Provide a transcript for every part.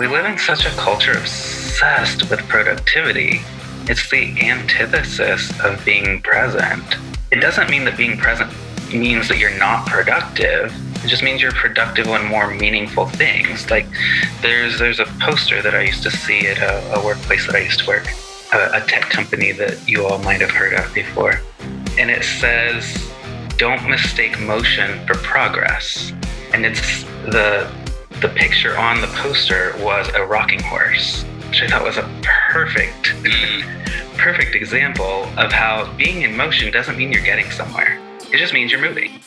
we live in such a culture obsessed with productivity. It's the antithesis of being present. It doesn't mean that being present means that you're not productive. It just means you're productive on more meaningful things. Like there's there's a poster that I used to see at a, a workplace that I used to work, a, a tech company that you all might have heard of before, and it says, "Don't mistake motion for progress." And it's the the picture on the poster was a rocking horse, which I thought was a perfect perfect example of how being in motion doesn't mean you're getting somewhere. It just means you're moving.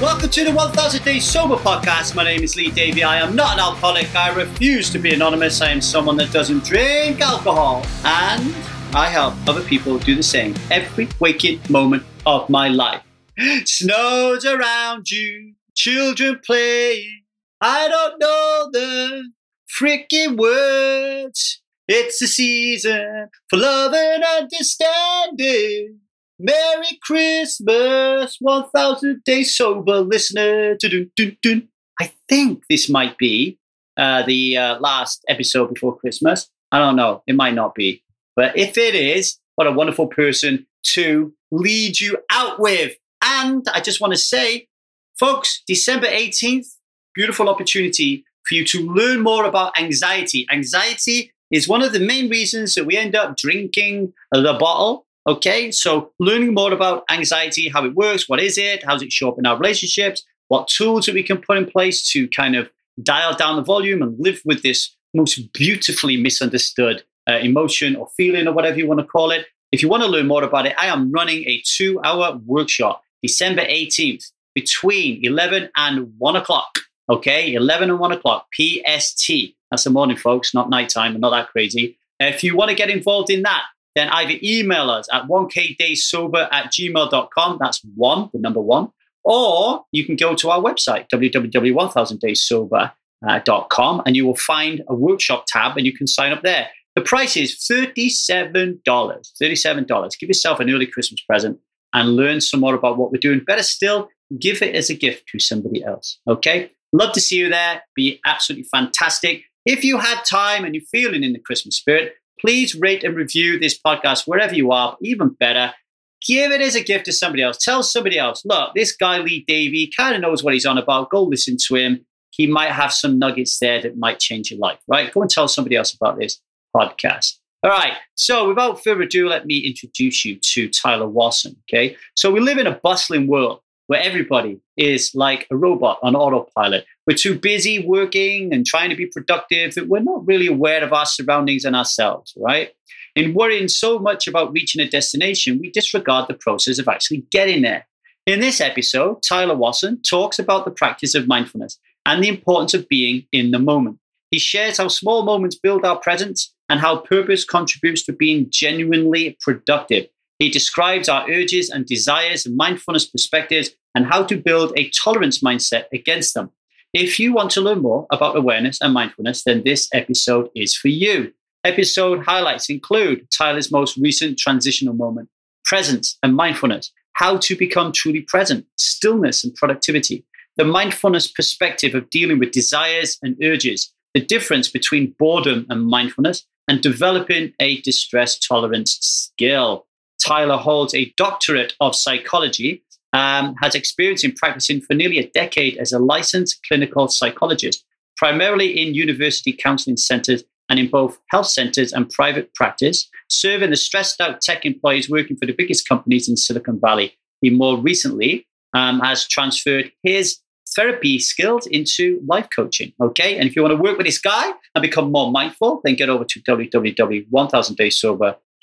Welcome to the 1000 Days Sober podcast. My name is Lee Davy. I am not an alcoholic. I refuse to be anonymous. I am someone that doesn't drink alcohol. And I help other people do the same every waking moment of my life. Snow's around you, children playing. I don't know the freaking words. It's the season for love and understanding. Merry Christmas, 1000 days sober listener. I think this might be uh, the uh, last episode before Christmas. I don't know. It might not be. But if it is, what a wonderful person to lead you out with. And I just want to say, folks, December 18th, beautiful opportunity for you to learn more about anxiety. Anxiety is one of the main reasons that we end up drinking the bottle Okay, so learning more about anxiety, how it works, what is it, how does it show up in our relationships, what tools that we can put in place to kind of dial down the volume and live with this most beautifully misunderstood uh, emotion or feeling or whatever you want to call it. If you want to learn more about it, I am running a two hour workshop December 18th between 11 and 1 o'clock. Okay, 11 and 1 o'clock PST. That's the morning, folks, not nighttime, not that crazy. If you want to get involved in that, then either email us at 1kdaysober at gmail.com. That's one, the number one. Or you can go to our website, www.1000dayssober.com, and you will find a workshop tab and you can sign up there. The price is $37. $37. Give yourself an early Christmas present and learn some more about what we're doing. Better still, give it as a gift to somebody else. Okay? Love to see you there. Be absolutely fantastic. If you had time and you're feeling in the Christmas spirit, please rate and review this podcast wherever you are. Even better, give it as a gift to somebody else. Tell somebody else, look, this guy Lee Davy kind of knows what he's on about. Go listen to him. He might have some nuggets there that might change your life, right? Go and tell somebody else about this podcast. All right. So without further ado, let me introduce you to Tyler Watson. Okay. So we live in a bustling world where everybody is like a robot on autopilot. We're too busy working and trying to be productive that we're not really aware of our surroundings and ourselves, right? In worrying so much about reaching a destination, we disregard the process of actually getting there. In this episode, Tyler Watson talks about the practice of mindfulness and the importance of being in the moment. He shares how small moments build our presence and how purpose contributes to being genuinely productive. He describes our urges and desires, mindfulness perspectives, and how to build a tolerance mindset against them. If you want to learn more about awareness and mindfulness, then this episode is for you. Episode highlights include Tyler's most recent transitional moment, presence and mindfulness, how to become truly present, stillness and productivity, the mindfulness perspective of dealing with desires and urges, the difference between boredom and mindfulness, and developing a distress tolerance skill. Tyler holds a doctorate of psychology um, has experience in practicing for nearly a decade as a licensed clinical psychologist, primarily in university counseling centers and in both health centers and private practice, serving the stressed out tech employees working for the biggest companies in Silicon Valley. He more recently um, has transferred his therapy skills into life coaching. Okay. And if you want to work with this guy and become more mindful, then get over to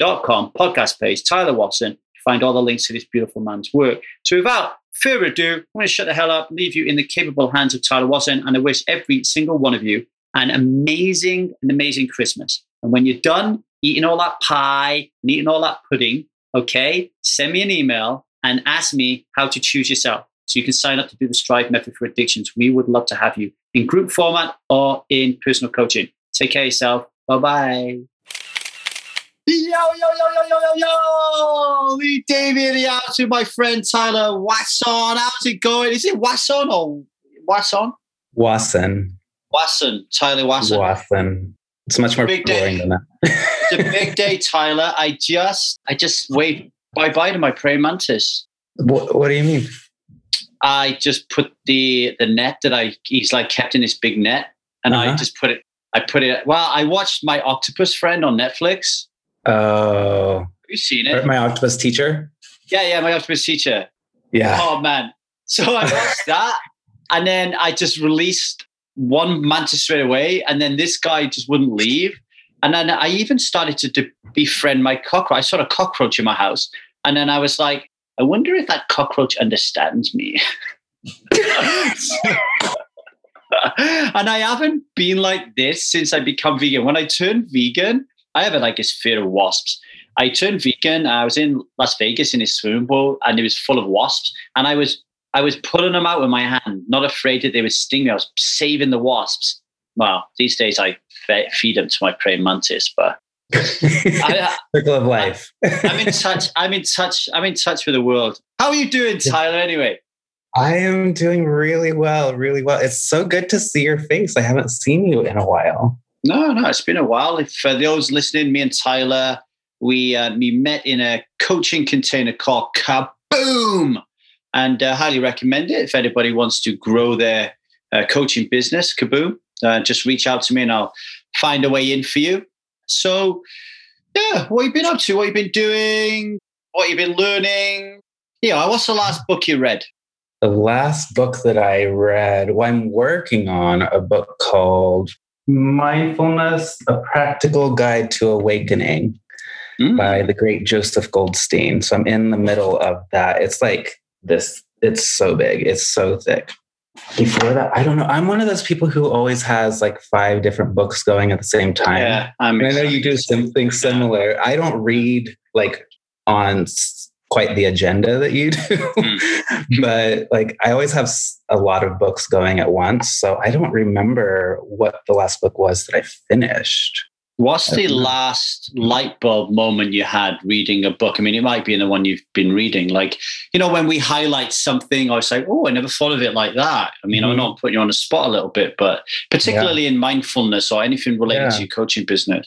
www.1000dayssober.com podcast page, Tyler Watson, to find all the links to this beautiful man's work. So without further ado, I'm going to shut the hell up, leave you in the capable hands of Tyler Watson, and I wish every single one of you an amazing, an amazing Christmas. And when you're done eating all that pie and eating all that pudding, okay, send me an email and ask me how to choose yourself. So you can sign up to do the Strive Method for Addictions. We would love to have you in group format or in personal coaching. Take care of yourself. Bye bye. Yo, yo, yo, yo, yo, yo, yo! Lee Davy in the house with my friend Tyler Watson. How's it going? Is it Watson or Watson? Watson. Wasson, Tyler Wasson. Wasson. It's much more Big boring day. than that. It's a big day, Tyler. I just, I just waved bye bye to my praying mantis. what, what do you mean? I just put the the net that I he's like kept in this big net, and I Uh-huh. just put it. I put it. Well, I watched my octopus friend on Netflix. Oh, Have you seen it? my octopus teacher. Yeah, yeah, my octopus teacher. Yeah. Oh man! So I watched that, and then I just released one mantis straight away, and then this guy just wouldn't leave. And then I even started to de- befriend my cockroach. I saw a cockroach in my house, and then I was like, I wonder if that cockroach understands me. and I haven't been like this since I become vegan. When I turned vegan, I have a, like this fear of wasps. I turned vegan. I was in Las Vegas in a swimming pool, and it was full of wasps. And I was I was pulling them out with my hand, not afraid that they would sting me. I was saving the wasps. Well, these days I fe- feed them to my praying mantis, but I, Circle of life. I'm in touch. I'm in touch. I'm in touch with the world. How are you doing, Tyler? Anyway, I am doing really well, really well. It's so good to see your face. I haven't seen you in a while. No, no, it's been a while. If for those listening, me and Tyler, we uh, we met in a coaching container called Kaboom, and uh, highly recommend it if anybody wants to grow their uh, coaching business. Kaboom, uh, just reach out to me and I'll find a way in for you. So, yeah, what you been up to? What you been doing? What you've been learning? Yeah, what's the last book you read? The last book that I read, well, I'm working on a book called Mindfulness A Practical Guide to Awakening Mm. by the great Joseph Goldstein. So I'm in the middle of that. It's like this, it's so big, it's so thick. Before that, I don't know. I'm one of those people who always has like five different books going at the same time. Yeah, I'm I know you do something similar. I don't read like on quite the agenda that you do, but like I always have a lot of books going at once. So I don't remember what the last book was that I finished. What's the I don't know. last light bulb moment you had reading a book? I mean, it might be in the one you've been reading. Like, you know, when we highlight something, I say, oh, I never thought of it like that. I mean, I'm Mhm. not putting you on the spot a little bit, but particularly in mindfulness or anything related Yeah. to your coaching business.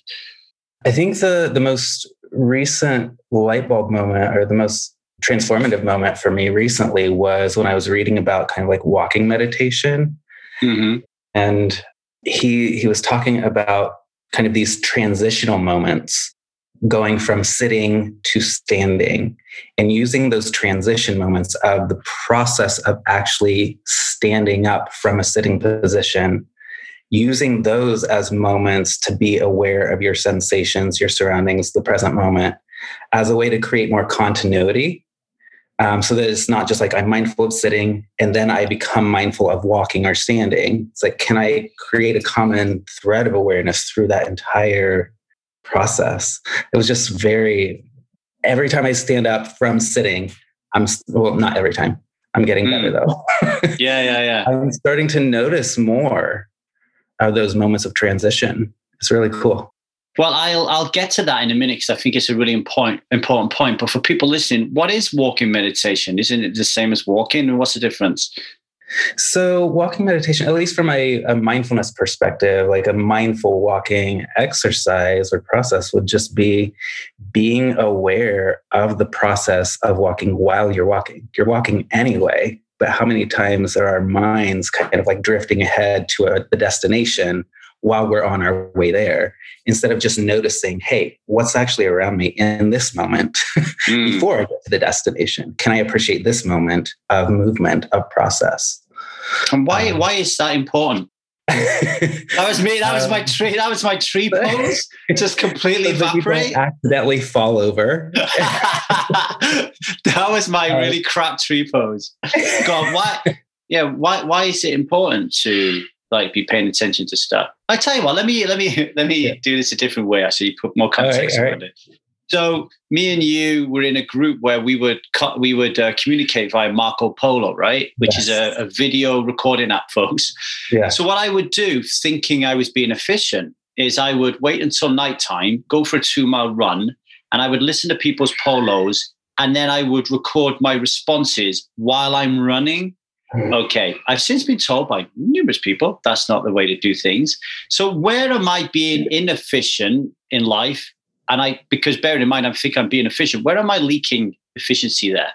I think the the most recent light bulb moment or the most transformative moment for me recently was when I was reading about kind of like walking meditation Mm-hmm. and he he was talking about kind of these transitional moments going from sitting to standing and using those transition moments of the process of actually standing up from a sitting position using those as moments to be aware of your sensations your surroundings the present moment as a way to create more continuity um, so that it's not just like I'm mindful of sitting and then I become mindful of walking or standing. It's like, can I create a common thread of awareness through that entire process? It was just very, every time I stand up from sitting, I'm, well, not every time. I'm getting better though. Yeah, yeah, yeah. I'm starting to notice more of those moments of transition. It's really cool. Well, I'll I'll get to that in a minute because I think it's a really important important point. But for people listening, what is walking meditation? Isn't it the same as walking? And what's the difference? So, walking meditation, at least from a, a, mindfulness perspective, like a mindful walking exercise or process, would just be being aware of the process of walking while you're walking. You're walking anyway, but how many times are our minds kind of like drifting ahead to a, the destination while we're on our way there instead of just noticing, hey, what's actually around me in this moment mm. before I get to the destination? Can I appreciate this moment of movement, of process? And why um, why is that important? That was me. That was my tree. That was my tree pose. Just completely so evaporate. accidentally fall over. that was my uh, really crap tree pose. God, why? Yeah, why? Why is it important to like be paying attention to stuff? I tell you what. Let me let me let me yeah. do this a different way. Actually, put more context around right. it. So me and you were in a group where we would cut, we would uh, communicate via Marco Polo, right? Which yes. is a, a, video recording app, folks. Yeah. So what I would do, thinking I was being efficient, is I would wait until nighttime, go for a two mile run, and I would listen to people's polos, and then I would record my responses while I'm running. Okay. I've since been told by numerous people that's not the way to do things. So where am I being inefficient in life? And I because bearing in mind I think I'm being efficient, where am I leaking efficiency there?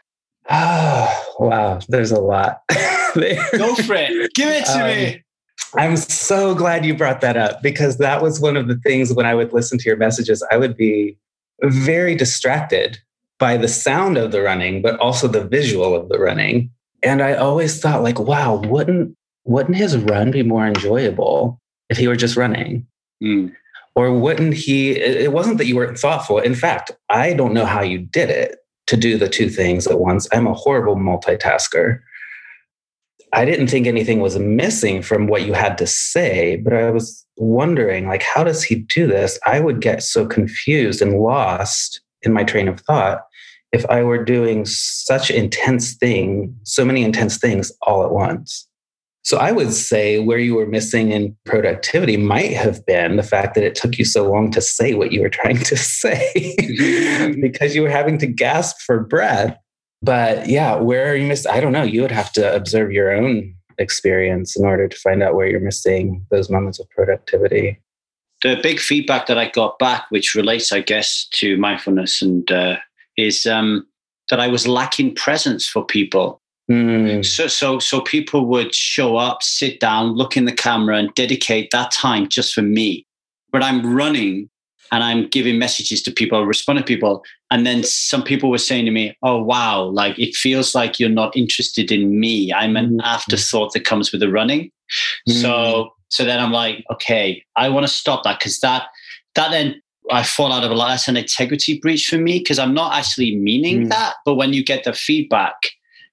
Oh wow, there's a lot. Go for it. Give it to um, me. I'm so glad you brought that up because that was one of the things when I would listen to your messages, I would be very distracted by the sound of the running, but also the visual of the running. And I always thought, like, wow, wouldn't wouldn't his run be more enjoyable if he were just running? Mm. Or wouldn't he? It wasn't that you weren't thoughtful. In fact, I don't know how you did it to do the two things at once. I'm a horrible multitasker. I didn't think anything was missing from what you had to say, but I was wondering, like, how does he do this? I would get so confused and lost in my train of thought if I were doing such intense thing, so many intense things all at once. So I would say where you were missing in productivity might have been the fact that it took you so long to say what you were trying to say because you were having to gasp for breath but yeah, where are you missing? I don't know. You would have to observe your own experience in order to find out where you're missing those moments of productivity. The big feedback that I got back, which relates, I guess, to mindfulness, and uh, is um, that I was lacking presence for people. Mm. So, so, so people would show up, sit down, look in the camera, and dedicate that time just for me. But I'm running and I'm giving messages to people, responding to people. And then some people were saying to me, Oh, wow, like it feels like you're not interested in me. I'm an mm-hmm. afterthought that comes with the running. Mm-hmm. So, so then I'm like, okay, I want to stop that because that, that then I fall out of a lot. That's an integrity breach for me because I'm not actually meaning mm-hmm. that. But when you get the feedback,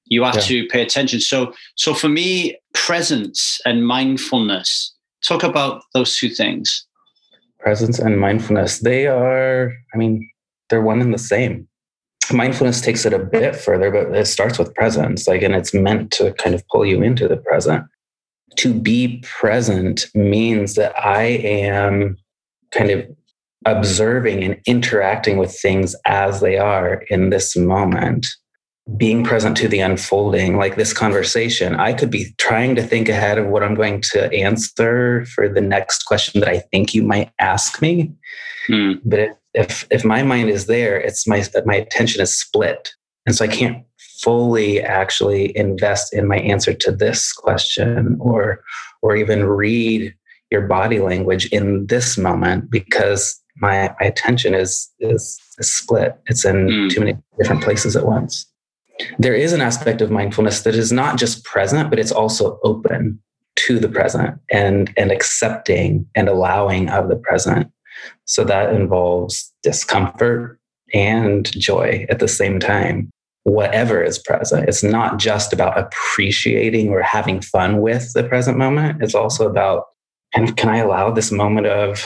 you have yeah. to pay attention. So, so for me, presence and mindfulness, talk about those two things presence and mindfulness, they are, I mean, they're one and the same. Mindfulness takes it a bit further, but it starts with presence, like, and it's meant to kind of pull you into the present. To be present means that I am kind of observing and interacting with things as they are in this moment being present to the unfolding, like this conversation. I could be trying to think ahead of what I'm going to answer for the next question that I think you might ask me. Hmm. But if if my mind is there, it's my my attention is split, and so I can't fully actually invest in my answer to this question, or or even read your body language in this moment because my, my attention is, is is split. It's in mm. too many different places at once there is an aspect of mindfulness that is not just present, but it's also open to the present and, and accepting and allowing of the present. So that involves discomfort and joy at the same time. Whatever is present, it's not just about appreciating or having fun with the present moment. It's also about and can I allow this moment of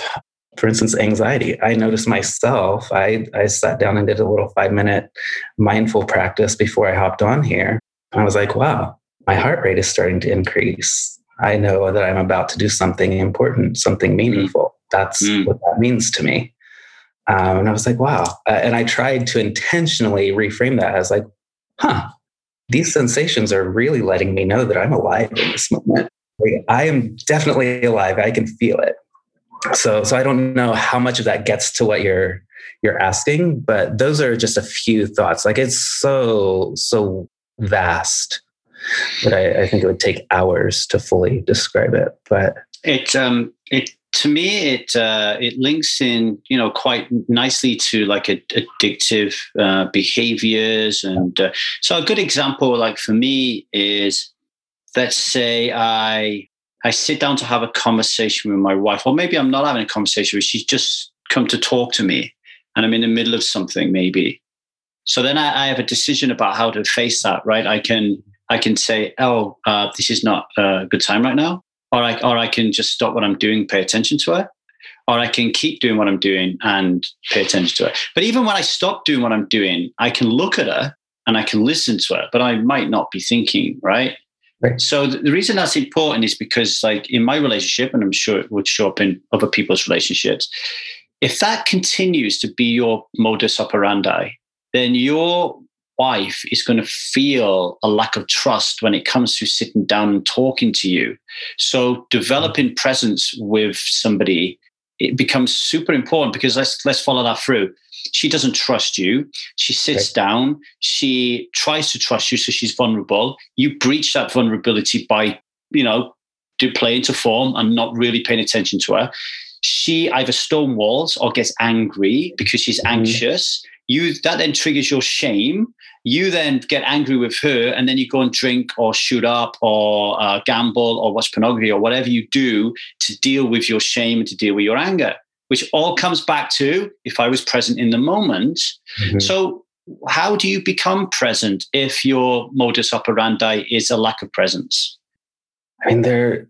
for instance, anxiety. I noticed myself, I, I sat down and did a little five minute mindful practice before I hopped on here. I was like, wow, my heart rate is starting to increase. I know that I'm about to do something important, something meaningful. That's mm. what that means to me. Um, and I was like, wow. Uh, and I tried to intentionally reframe that as like, huh, these sensations are really letting me know that I'm alive in this moment. Like, I am definitely alive. I can feel it so so i don't know how much of that gets to what you're you're asking but those are just a few thoughts. Like it's so so vast that I, I think it would take hours to fully describe it but it um it to me it uh, it links in you know quite nicely to like a, addictive uh, behaviors. And uh, so a good example like for me is let's say i I sit down to have a conversation with my wife, or maybe I'm not having a conversation with she's just come to talk to me and I'm in the middle of something, maybe. So then I, I have a decision about how to face that, right? I can I can say, oh, uh, this is not a good time right now. Or I or I can just stop what I'm doing, pay attention to her. Or I can keep doing what I'm doing and pay attention to her. But even when I stop doing what I'm doing, I can look at her and I can listen to her, but I might not be thinking, right? Right. So the reason that's important is because, like in my relationship, and I'm sure it would show up in other people's relationships, if that continues to be your modus operandi, then you're wife is going to feel a lack of trust when it comes to sitting down and talking to you. So developing presence with somebody it becomes super important because let's let's follow that through. She doesn't trust you. She sits right. down. She tries to trust you, so she's vulnerable. You breach that vulnerability by, you know, do play into form and not really paying attention to her. She either stonewalls or gets angry because she's mm-hmm. anxious. You that then triggers your shame. You then get angry with her, and then you go and drink or shoot up or uh, gamble or watch pornography or whatever you do to deal with your shame and to deal with your anger. Which all comes back to if I was present in the moment. Mm-hmm. So how do you become present if your modus operandi is a lack of presence? I mean, there.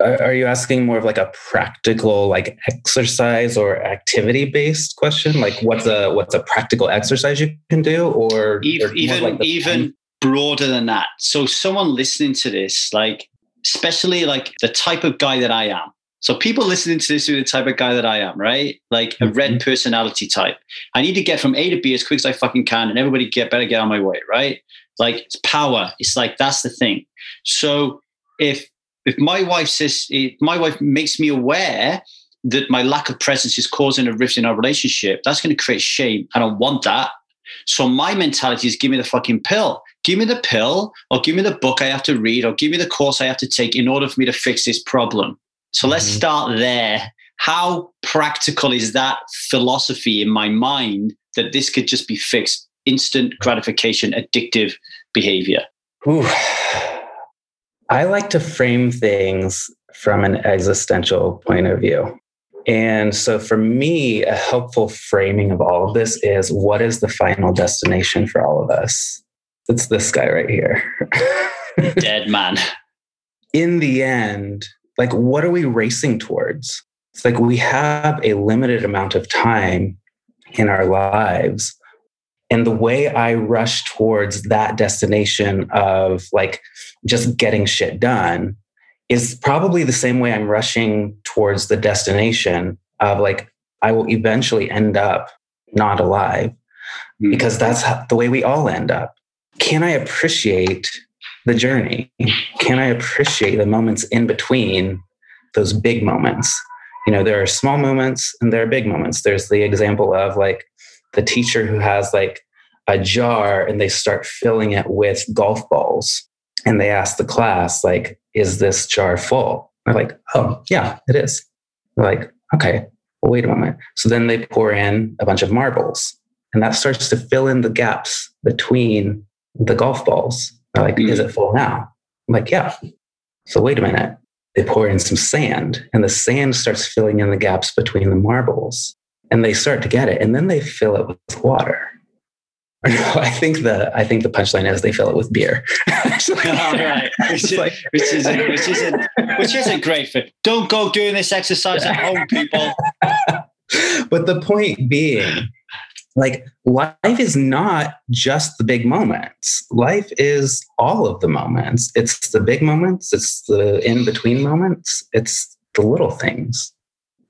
Uh, are you asking more of like a practical, like exercise or activity based question? Like, what's a what's a practical exercise you can do, or even even, like even broader than that? So, someone listening to this, like, especially like the type of guy that I am. So, people listening to this are the type of guy that I am, right? Like a red mm-hmm. personality type. I need to get from A to B as quick as I fucking can, and everybody get better get on my way, right? Like it's power. It's like that's the thing. So if if my wife says if my wife makes me aware that my lack of presence is causing a rift in our relationship, that's going to create shame. I don't want that. So my mentality is give me the fucking pill. Give me the pill or give me the book I have to read or give me the course I have to take in order for me to fix this problem. So let's mm-hmm. start there. How practical is that philosophy in my mind that this could just be fixed? Instant gratification, addictive behavior. Ooh. I like to frame things from an existential point of view. And so for me, a helpful framing of all of this is what is the final destination for all of us? It's this guy right here. Dead man. In the end, like, what are we racing towards? It's like we have a limited amount of time in our lives. And the way I rush towards that destination of like just getting shit done is probably the same way I'm rushing towards the destination of like, I will eventually end up not alive mm-hmm. because that's how, the way we all end up. Can I appreciate the journey? Can I appreciate the moments in between those big moments? You know, there are small moments and there are big moments. There's the example of like the teacher who has like a jar and they start filling it with golf balls. And they ask the class like is this jar full? They're like oh yeah it is. They're like okay well wait a moment. So then they pour in a bunch of marbles. And that starts to fill in the gaps between the golf balls. They're like mm-hmm. is it full now? I'm like yeah. So wait a minute. They pour in some sand and the sand starts filling in the gaps between the marbles and they start to get it and then they fill it with water no, I think the I think the punchline is they fill it with beer. All right, which, is, like, which isn't which isn't which isn't great for. Don't go doing this exercise at home, people. but the point being, like life is not just the big moments. Life is all of the moments. It's the big moments. It's the in between moments. It's the little things.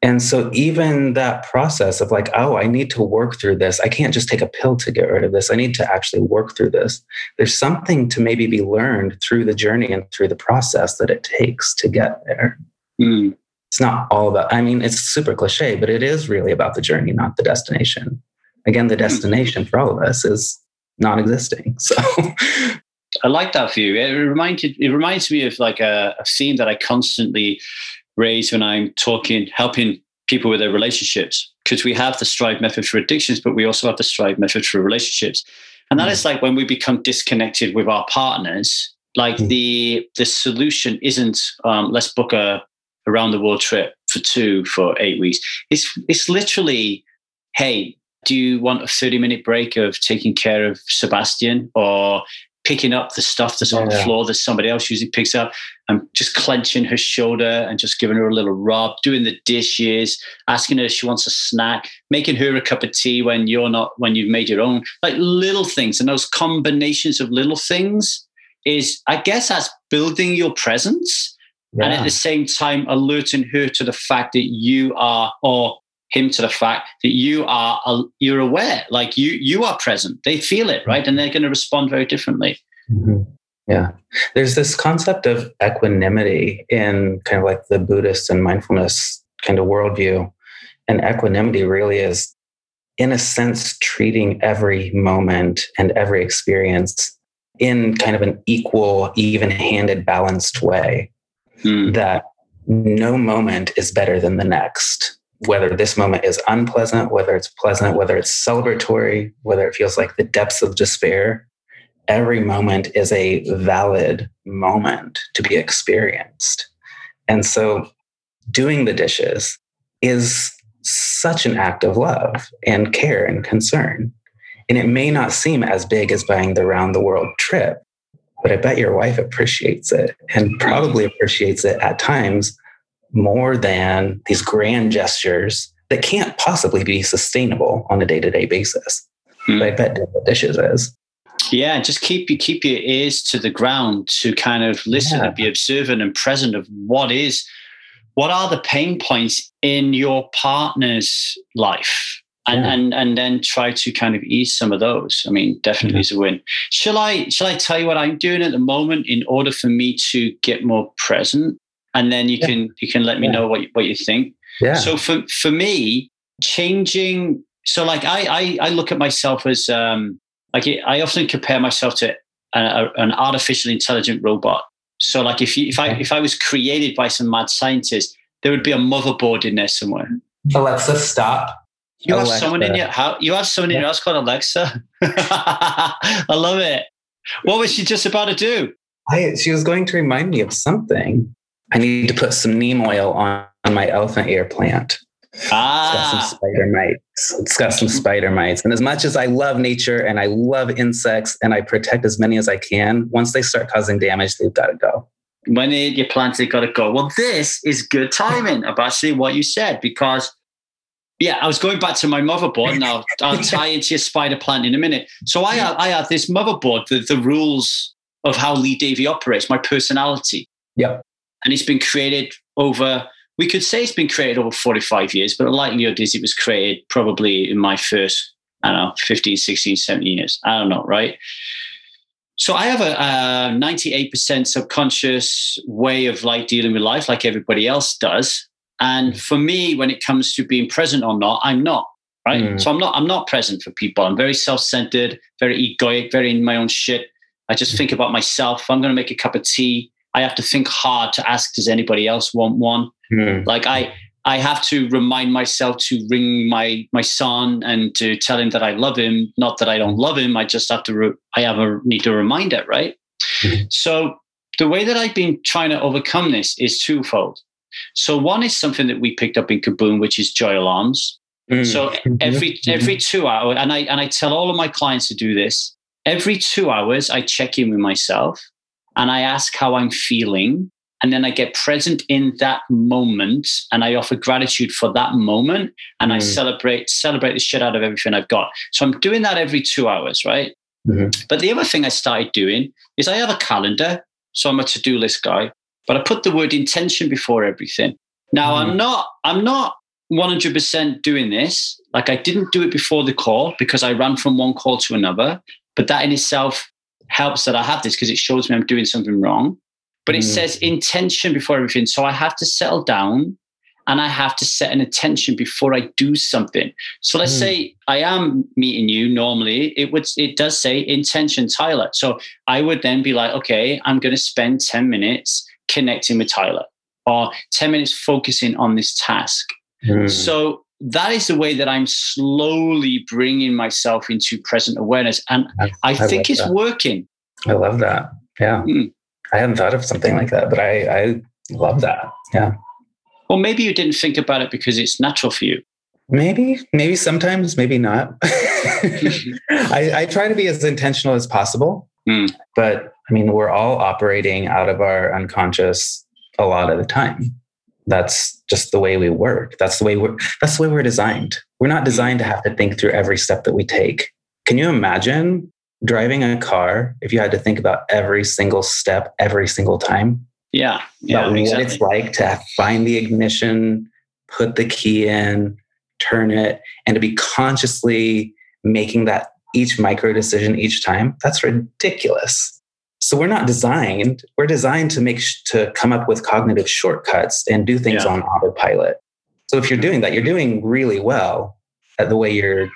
And so, even that process of like, oh, I need to work through this. I can't just take a pill to get rid of this. I need to actually work through this. There's something to maybe be learned through the journey and through the process that it takes to get there. Mm. It's not all about, I mean, it's super cliche, but it is really about the journey, not the destination. Again, the hmm. destination for all of us is non existing. So, I like that view. It reminded it reminds me of like a, a theme that I constantly raise when I'm talking, helping people with their relationships. Because we have the Strive method for addictions, but we also have the Strive method for relationships. And that mm. is like when we become disconnected with our partners, like mm. the the solution isn't um, let's book a around the world trip for two for eight weeks. It's it's literally, hey, do you want a 30 minute break of taking care of Sebastian or picking up the stuff that's on yeah. the floor that somebody else usually picks up and just clenching her shoulder and just giving her a little rub, doing the dishes, asking her if she wants a snack, making her a cup of tea when you're not, when you've made your own, like little things. And those combinations of little things is, I guess, that's building your presence. Yeah. And at the same time, alerting her to the fact that you are, or him to the fact that you are you're aware, like you you are present. They feel it, right, and they're going to respond very differently. Mm-hmm. Yeah, there's this concept of equanimity in kind of like the Buddhist and mindfulness kind of worldview, and equanimity really is, in a sense, treating every moment and every experience in kind of an equal, even-handed, balanced way. Mm. That no moment is better than the next whether this moment is unpleasant, whether it's pleasant, whether it's celebratory, whether it feels like the depths of despair, every moment is a valid moment to be experienced. And so doing the dishes is such an act of love and care and concern. And it may not seem as big as buying the round the world trip, but I bet your wife appreciates it and probably appreciates it at times more than these grand gestures that can't possibly be sustainable on a day-to-day basis. Mm. But I bet dishes is. Yeah, just keep you keep your ears to the ground to kind of listen yeah. and be observant and present of what is what are the pain points in your partner's life and yeah. and and then try to kind of ease some of those. I mean, definitely is a win. Shall I shall I tell you what I'm doing at the moment in order for me to get more present? And then you yeah. can you can let me yeah. know what you, what you think. Yeah. So for for me, changing. So like I I, I look at myself as um like I often compare myself to a, a, an artificial intelligent robot. So like if you, if I if I was created by some mad scientist, there would be a motherboard in there somewhere. Alexa, stop. You Alexa. have someone in your house. You have someone in your house called Alexa. I love it. What was she just about to do? I, she was going to remind me of something. I need to put some neem oil on, on my elephant ear plant. Ah. It's got some ah. spider mites. It's got some spider mites. And as much as I love nature and I love insects and I protect as many as I can, once they start causing damage, they've got to go. When your plants, they've got to go. Well, this is good timing about actually what you said because, yeah, I was going back to my motherboard. Now I'll tie into your spider plant in a minute. So I have, I have this motherboard, the, the rules of how Lee Davy operates, my personality. Yep and it's been created over we could say it's been created over 45 years but the likelihood is it was created probably in my first i don't know 15 16 17 years. I don't know right? So i have a, a 98% subconscious way of like dealing with life like everybody else does. And for me when it comes to being present or not i'm not right? Mm. so i'm not i'm not present for people. I'm very self-centered very egoic very in my own shit. I just think about myself. I'm going to make a cup of tea I have to think hard to ask, does anybody else want one? Mm. Like I, I have to remind myself to ring my my son and to tell him that I love him. Not that I don't love him. I just have to. Re- I have a need to remind it, right? Mm. So the way that I've been trying to overcome this is twofold. So one is something that we picked up in Kaboom, which is joy alarms. Mm. So every every two hours, and I and I tell all of my clients to do this. Every two hours, I check in with myself and I ask how I'm feeling. And then I get present in that moment and I offer gratitude for that moment and mm. I celebrate, celebrate the shit out of everything I've got. So I'm doing that every two hours, right? Mm-hmm. But the other thing I started doing is I have a calendar. So I'm a to-do list guy, but I put the word intention before everything. Now mm. I'm not, I'm not 100% doing this. Like I didn't do it before the call because I ran from one call to another. But that in itself helps that I have this because it shows me I'm doing something wrong. But it mm. says intention before everything. So I have to settle down and I have to set an intention before I do something. So let's mm. say I am meeting you normally, it would it does say intention Tyler. So I would then be like, okay, I'm going to spend 10 minutes connecting with Tyler or 10 minutes focusing on this task. Mm. So that is the way that I'm slowly bringing myself into present awareness. And I, I, I think it's that. working. I love that. Yeah. Mm. I hadn't thought of something like that, but I, I love that. Yeah. Well, maybe you didn't think about it because it's natural for you. Maybe, maybe sometimes, maybe not. I, I, try to be as intentional as possible. Mm. But I mean, we're all operating out of our unconscious a lot of the time that's just the way we work. That's the way we're that's the way we're designed. We're not designed to have to think through every step that we take. Can you imagine driving a car if you had to think about every single step every single time? Yeah yeah about exactly. what it's like to find the ignition put the key in turn it, and to be consciously making that each micro decision each time, that's ridiculous. So we're not designed, we're designed to make to come up with cognitive shortcuts and do things yeah. on autopilot. So if you're doing that, you're doing really well at the way you're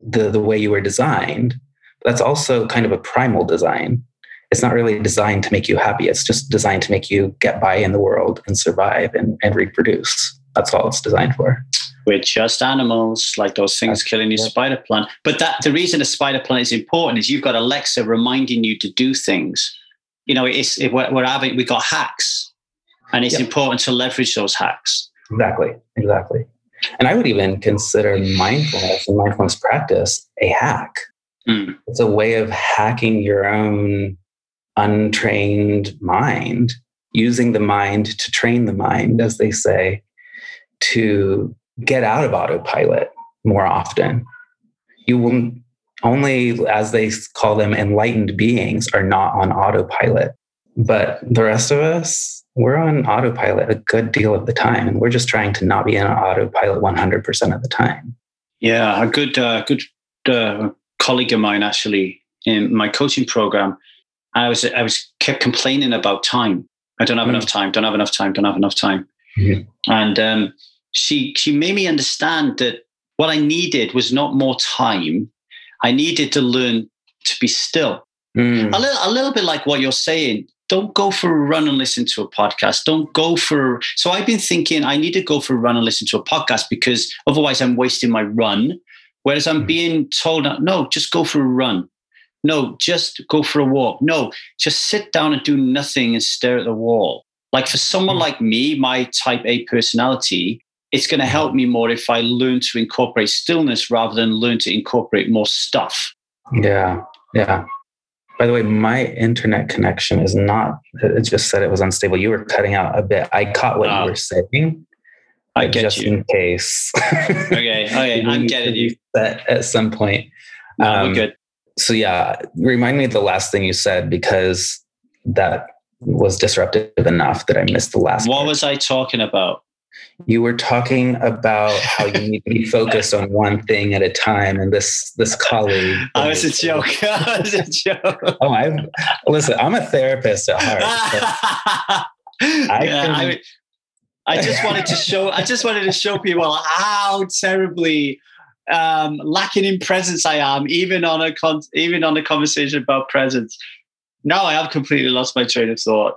the, the way you were designed. That's also kind of a primal design. It's not really designed to make you happy. It's just designed to make you get by in the world and survive and, and reproduce. That's all it's designed for. We're just animals, like those things That's killing your yeah. spider plant. But that the reason a spider plant is important is you've got Alexa reminding you to do things. You know, it's it, we're, we're having we got hacks, and it's important to leverage those hacks. Exactly, exactly. And I would even consider mindfulness and mindfulness practice a hack. Mm. It's a way of hacking your own untrained mind, using the mind to train the mind, as they say, to get out of autopilot more often. You will only, as they call them, enlightened beings are not on autopilot. But the rest of us, we're on autopilot a good deal of the time. And we're just trying to not be on autopilot 100% of the time. Yeah, a good, uh, good uh, colleague of mine actually in my coaching program, I was, I was kept complaining about time. I don't have mm enough time, don't have enough time, don't have enough time. Mm-hmm. And um, she she made me understand that what I needed was not more time. I needed to learn to be still. Mm. A little a little bit like what you're saying. Don't go for a run and listen to a podcast. Don't go for so I've been thinking I need to go for a run and listen to a podcast because otherwise I'm wasting my run. Whereas I'm mm. being told, no, just go for a run. No, just go for a walk. No, just sit down and do nothing and stare at the wall. Like for someone mm. like me, my type A personality, it's going to help me more if I learn to incorporate stillness rather than learn to incorporate more stuff. Yeah. Yeah. By the way, my internet connection is not, it just said it was unstable. You were cutting out a bit. I caught what you ah. were saying. I get just you. in case. okay. Okay. I'm getting you. At, at some point. No, um, good. So, yeah, remind me of the last thing you said because that was disruptive enough that I missed the last. What part. was I talking about? you were talking about how you need to be focused on one thing at a time and this this colleague i was a joke i was a joke oh i listen i'm a therapist at heart I, yeah, can, I, I just wanted to show i just wanted to show people how terribly um, lacking in presence i am even on a con- even on a conversation about presence now i have completely lost my train of thought.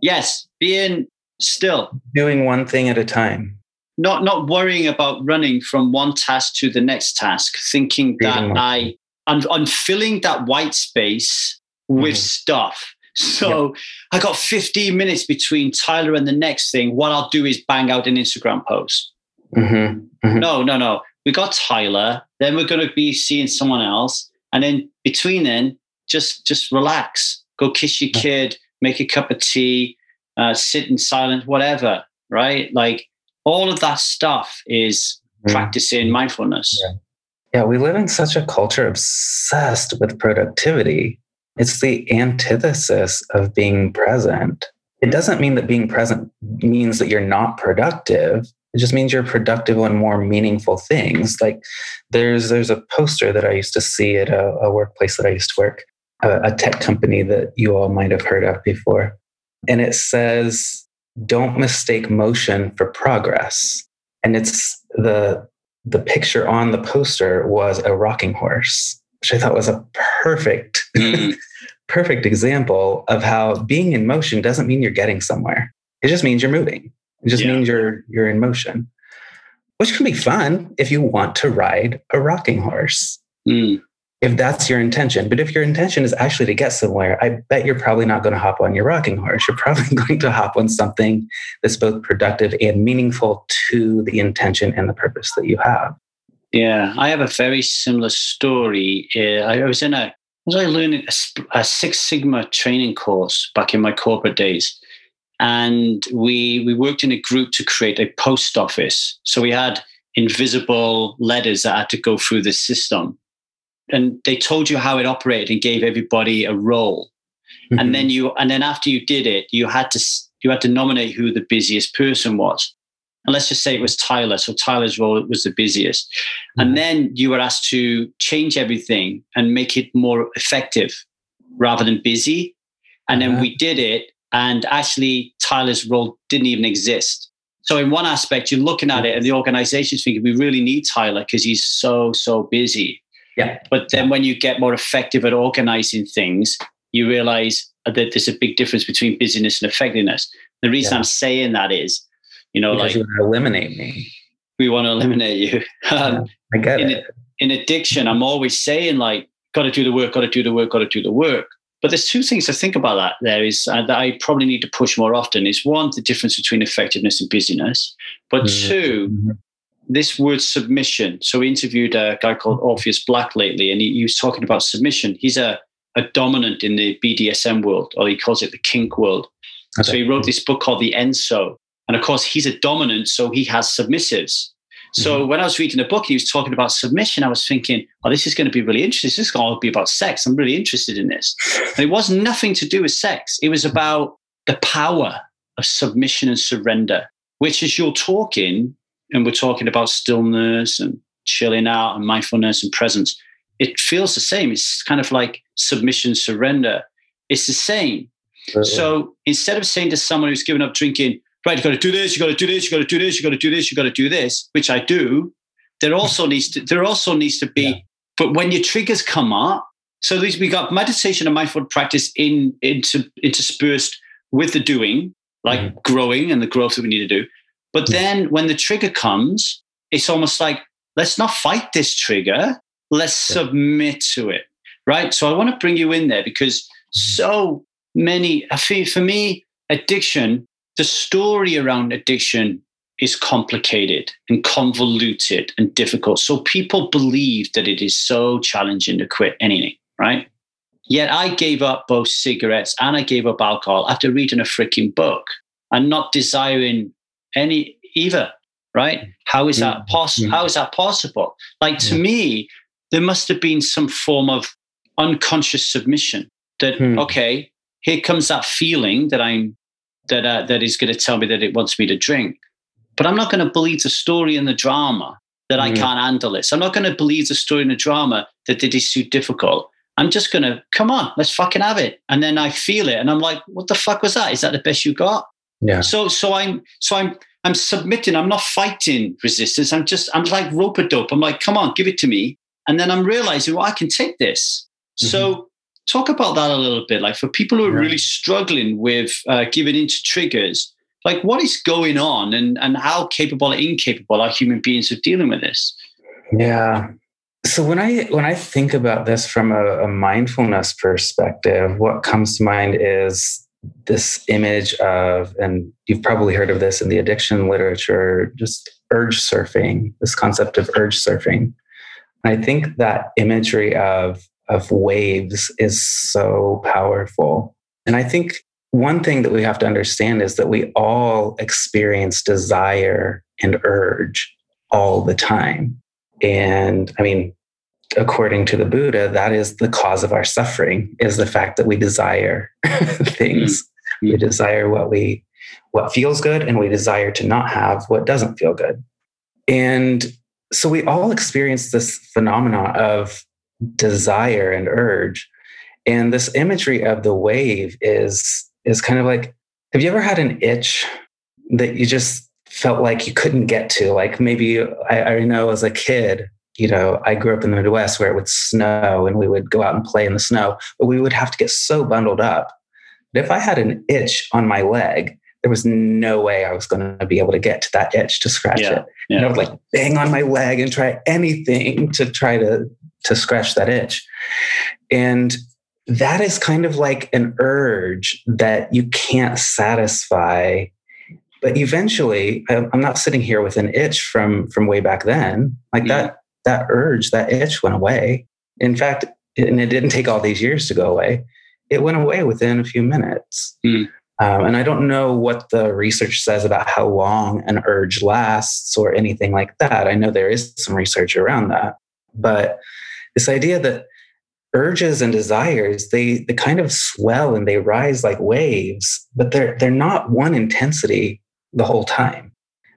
Yes being still. Doing one thing at a time. Not not worrying about running from one task to the next task thinking that i I'm, I'm filling that white space with mm-hmm. stuff. So yep. i got 15 minutes between tyler and the next thing. What i'll do is bang out an instagram post. Mm-hmm. Mm-hmm. no no no. We got tyler. Then we're going to be seeing someone else. And then between then just just relax go kiss your kid make a cup of tea uh, sit in silence, whatever, right? Like all of that stuff is mm. practicing mindfulness. Yeah. yeah, we live in such a culture obsessed with productivity. It's the antithesis of being present. It doesn't mean that being present means that you're not productive. It just means you're productive on more meaningful things. Like there's there's a poster that I used to see at a, a workplace that I used to work, a, a tech company that you all might have heard of before and it says, don't mistake motion for progress. And it's the the picture on the poster was a rocking horse, which I thought was a perfect, mm. perfect example of how being in motion doesn't mean you're getting somewhere. It just means you're moving. It just yeah. means you're you're in motion, which can be fun if you want to ride a rocking horse. Mm if that's your intention. But if your intention is actually to get somewhere, I bet you're probably not going to hop on your rocking horse. You're probably going to hop on something that's both productive and meaningful to the intention and the purpose that you have. Yeah, I have a very similar story. Uh, I was in a was I learning a, a Six Sigma training course back in my corporate days, and we we worked in a group to create a post office. So we had invisible letters that had to go through the system and they told you how it operated and gave everybody a role. Mm-hmm. And then you and then after you did it, you had to you had to nominate who the busiest person was. and let's just say it was Tyler. So Tyler's role was the busiest. Mm-hmm. And then you were asked to change everything and make it more effective rather than busy. And then mm-hmm. we did it. And actually, Tyler's role didn't even exist. So, in one aspect, you're looking at it and the organization's thinking, we really need Tyler because he's so, so busy. Yeah. But then when you get more effective at organizing things, you realize that there's a big difference between busyness and effectiveness. The reason yeah. I'm saying that is you know, because like you want to eliminate me. We want to eliminate you. Um, yeah, I get in, it. In addiction, I'm always saying like, got to do the work, got to do the work, got to do the work. But there's two things to think about that. There is uh, that I probably need to push more often. Is one the difference between effectiveness and busyness, but mm-hmm. 2 mm-hmm. This word submission. So we interviewed a guy called Orpheus Black lately, and he, he was talking about submission. He's a a dominant in the BDSM world, or he calls it the kink world. Okay. So he wrote this book called The Enso, and of course, he's a dominant, so he has submissives. So mm-hmm. when I was reading the book, he was talking about submission. I was thinking, oh, this is going to be really interesting. This is going to be about sex. I'm really interested in this. And it was nothing to do with sex. It was about the power of submission and surrender, which as you're talking, and we're talking about stillness and chilling out and mindfulness and presence, it feels the same. It's kind of like submission, surrender. It's the same. Uh-huh. So instead of saying to someone who's given up drinking, right, you got to do this, you got to do this, you got to do this, you got to do this, you got to do this, which I do. There also needs to there also needs to be, yeah. but when your triggers come up, so these we got meditation and mindful practice in into interspersed with the doing, like mm-hmm. growing and the growth that we need to do. But mm-hmm. then when the trigger comes, it's almost like let's not fight this trigger, let's yeah. submit to it. Right. So I want to bring you in there because mm-hmm. so many, I feel for me, addiction the story around addiction is complicated and convoluted and difficult. So people believe that it is so challenging to quit anything, right? Yet I gave up both cigarettes and I gave up alcohol after reading a freaking book and not desiring any either, right? How is that possible? How is that possible? Like to me, there must have been some form of unconscious submission that, hmm. okay, here comes that feeling that I'm that uh, that is going to tell me that it wants me to drink. But I'm not going to believe the story and the drama that. I can't handle. So I'm not going to believe the story and the drama that it is too difficult. I'm just going to come on, let's fucking have it. And then I feel it, and I'm like, what the fuck was that? Is that the best you got? Yeah. So so I'm so I'm I'm submitting. I'm not fighting resistance. I'm just I'm like rope a dope. I'm like, come on, give it to me. And then I'm realizing, well, I can take this. Mm-hmm. So Talk about that a little bit. Like for people who are really struggling with uh, giving into triggers, like what is going on and, and how capable or incapable are human beings of dealing with this? Yeah. So when I when I think about this from a, a mindfulness perspective, what comes to mind is this image of, and you've probably heard of this in the addiction literature, just urge surfing, this concept of urge surfing. I think that imagery of of waves is so powerful. And I think one thing that we have to understand is that we all experience desire and urge all the time. And I mean, according to the Buddha, that is the cause of our suffering is the fact that we desire things. Mm-hmm. We desire what we what feels good and we desire to not have what doesn't feel good. And so we all experience this phenomena of desire and urge. And this imagery of the wave is is kind of like have you ever had an itch that you just felt like you couldn't get to? Like maybe I, I know as a kid, you know, I grew up in the Midwest where it would snow and we would go out and play in the snow, but we would have to get so bundled up. But if I had an itch on my leg, there was no way I was going to be able to get to that itch to scratch yeah, it. Yeah. And I would like bang on my leg and try anything to try to to scratch that itch. And that is kind of like an urge that you can't satisfy. But eventually, I'm not sitting here with an itch from from way back then. Like yeah. that that urge, that itch went away. In fact, and it didn't take all these years to go away. It went away within a few minutes. Mm. Um, and I don't know what the research says about how long an urge lasts or anything like that. I know there is some research around that. But this idea that urges and desires they they kind of swell and they rise like waves but they're they're not one intensity the whole time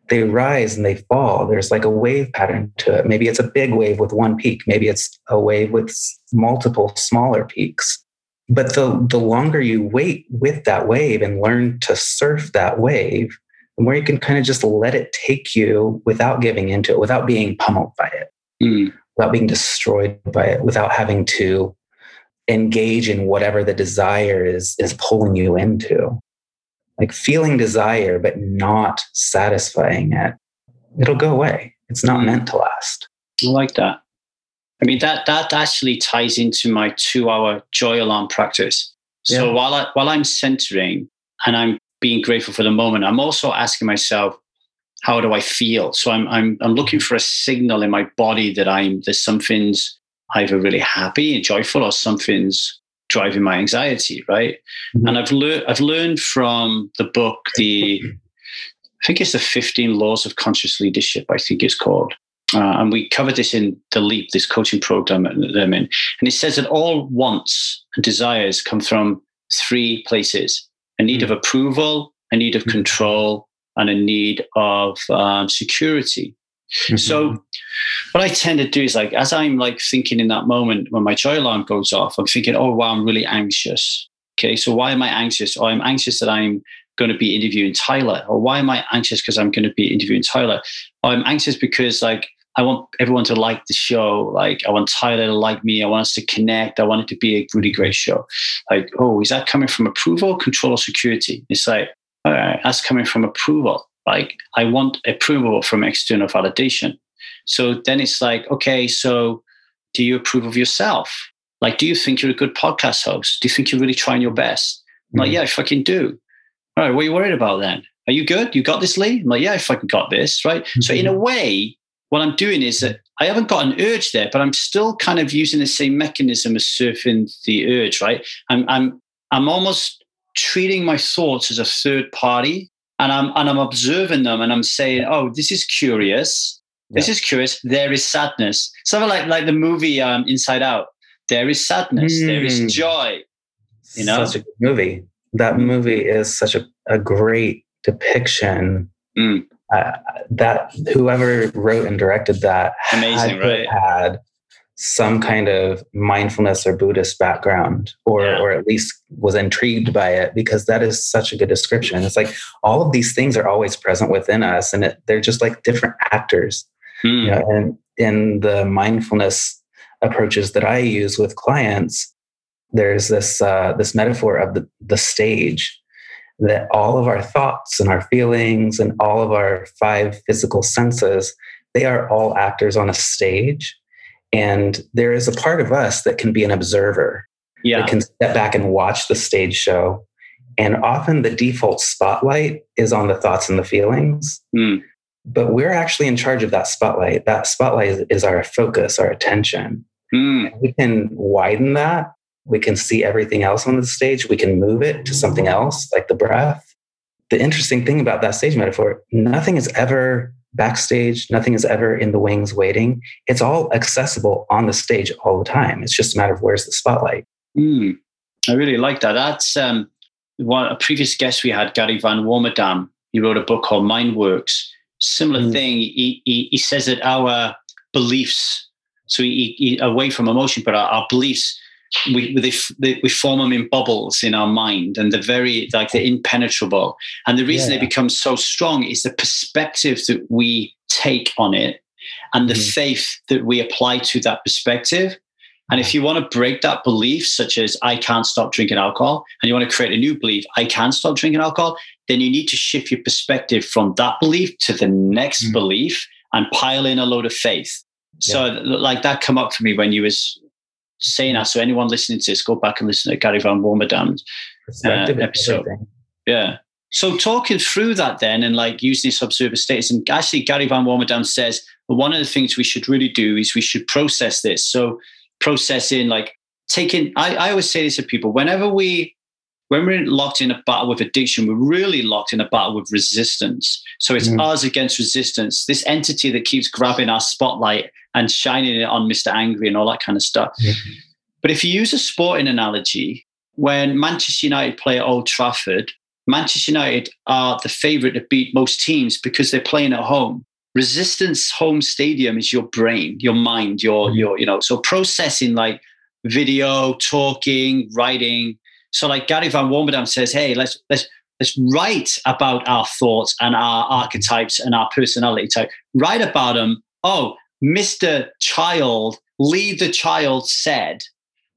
they rise and they fall. There's like a wave pattern to it. Maybe it's a big wave with one peak. Maybe it's a wave with multiple smaller peaks. But the, the longer you wait with that wave and learn to surf that wave, the more you can kind of just let it take you without giving into it, without being pummeled by it, mm. without being destroyed by it, without having to engage in whatever the desire is is pulling you into like feeling desire but not satisfying it it'll go away. It's not meant to last. I like that. I mean that that actually ties into my two hour joy alarm practice. So yeah. while I, while i'm centering and i'm being grateful for the moment i'm also asking myself how do i feel? So i'm i'm, I'm looking for a signal in my body that i'm there's something's either really happy and joyful or something's driving my anxiety, right? Mm-hmm. And I've learned I've learned from the book the I think it's the 15 Laws of Conscious Leadership, I think it's called. Uh, and we covered this in the Leap, this coaching program that I'm in. And it says that all wants and desires come from three places a need mm-hmm. of approval, a need of mm-hmm. control, and a need of um, security. Mm-hmm. So what I tend to do is like as I'm like thinking in that moment when my joy alarm goes off, I'm thinking, oh wow, I'm really anxious. Okay, so why am I anxious? Oh, I'm anxious that I'm going to be interviewing Tyler. Or why am I anxious because I'm going to be interviewing Tyler? Or I'm anxious because like I want everyone to like the show. Like I want Tyler to like me. I want us to connect. I want it to be a really great show. Like, oh, is that coming from approval, control, or security? It's like, all right, that's coming from approval. Like I want approval from external validation. So then it's like, okay, so do you approve of yourself? Like, do you think you're a good podcast host? Do you think you're really trying your best? I'm like, mm-hmm. yeah, I fucking do. All right, what are you worried about then? Are you good? You got this, Lee? I'm like, yeah, I fucking got this, right? Mm-hmm. So in a way, what I'm doing is that I haven't got an urge there, but I'm still kind of using the same mechanism as surfing the urge, right? I'm I'm I'm almost treating my thoughts as a third party and I'm and I'm observing them and I'm saying, oh, this is curious. This yeah. is curious. There is sadness. Something like like the movie um, Inside Out. There is sadness. Mm. There is hmm. joy. You know, such a good movie. That movie is such a, a great depiction. Mm. Uh, that whoever wrote and directed that amazing, had, right? Had some kind of mindfulness or Buddhist background, or yeah. or at least was intrigued by it, because that is such a good description. It's like all of these things are always present within us, and it, they're just like different actors. Hmm. You know, and in the mindfulness approaches that I use with clients, there's this uh, this metaphor of the the stage that all of our thoughts and our feelings and all of our five physical senses they are all actors on a stage and there is a part of us that can be an observer, yeah. that can step back and watch the stage show. And often the default spotlight is on the thoughts and the feelings. Mm. But we're actually in charge of that spotlight. That spotlight is, our focus, our attention. Mm. We can widen that. We can see everything else on the stage. We can move it to something else, like the breath. The interesting thing about that stage metaphor, nothing is ever backstage. Nothing is ever in the wings waiting. It's all accessible on the stage all the time. It's just a matter of where's the spotlight. Mm, I really like that. That's um, one a previous guest we had, Gary Van Warmerdam. He wrote a book called Mind Works. Similar mm. thing. He, he, he says that our beliefs, so he, he, away from emotion, but our, our beliefs we they, we form them in bubbles in our mind and they're very like they're impenetrable and the reason yeah. they become so strong is the perspective that we take on it and the mm. faith that we apply to that perspective and if you want to break that belief such as i can't stop drinking alcohol and you want to create a new belief i can stop drinking alcohol then you need to shift your perspective from that belief to the next mm. belief and pile in a load of faith yeah. so like that come up for me when you was saying that. So anyone listening to this, go back and listen to Gary Van Warmerdam's uh, episode. Yeah. So talking through that then and like using this observer status, and actually Gary Van Warmerdam says well, one of the things we should really do is we should process this. So processing like taking I, I always say this to people, whenever we when we're locked in a battle with addiction, we're really locked in a battle with resistance. So it's mm. us against resistance, this entity that keeps grabbing our spotlight and shining it on Mr. Angry and all that kind of stuff. But if you use a sporting analogy, when Manchester United play at Old Trafford, Manchester United are the favourite to beat most teams because they're playing at home. Resistance home stadium is your brain, your mind, your your you know. So processing like video, talking, writing. So like Gary Van Warmerdam says, hey, let's let's let's write about our thoughts and our archetypes and our personality type. Write about them. Oh, Mr. Child, leave the child said,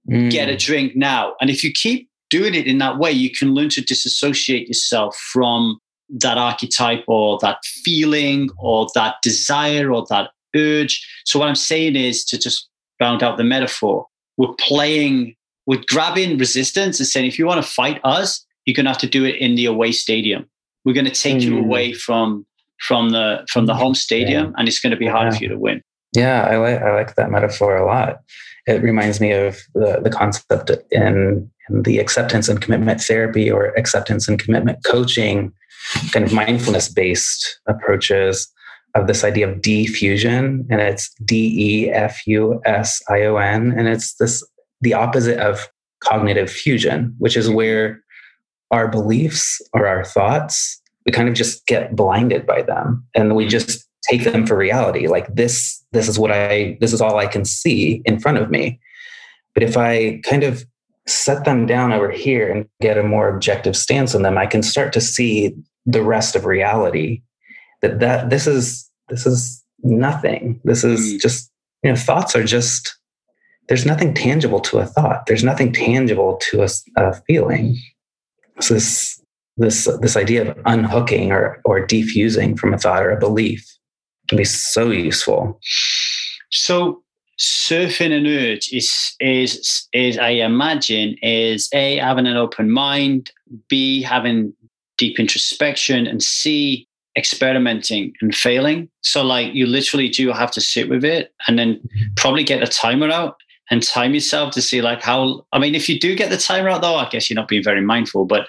mm. get a drink now. And if you keep doing it in that way, you can learn to disassociate yourself from that archetype or that feeling or that desire or that urge. So, what I'm saying is to just round out the metaphor, we're playing, we're grabbing resistance and saying, if you want to fight us, you're going to have to do it in the away stadium. We're going to take mm. you away from from the from the home stadium, yeah. and it's going to be hard yeah. for you to win. Yeah, I like I like that metaphor a lot. It reminds me of the the concept in, in the acceptance and commitment therapy or acceptance and commitment coaching, kind of mindfulness based approaches of this idea of defusion, and it's D E F U S I O N, and it's this the opposite of cognitive fusion, which is where our beliefs or our thoughts, we kind of just get blinded by them and we just take them for reality. Like this, this is what I, this is all I can see in front of me. But if I kind of set them down over here and get a more objective stance on them, I can start to see the rest of reality. That that this is this is nothing. This is mm. just you know thoughts are just there's nothing tangible to a thought. There's nothing tangible to a, a feeling. So this this this idea of unhooking or or defusing from a thought or a belief can be so useful. So surfing an urge is is is I imagine is a having an open mind, b having deep introspection, and c experimenting and failing. So like you literally do have to sit with it and then probably get a timer out and time yourself to see like how i mean if you do get the time right though i guess you're not being very mindful but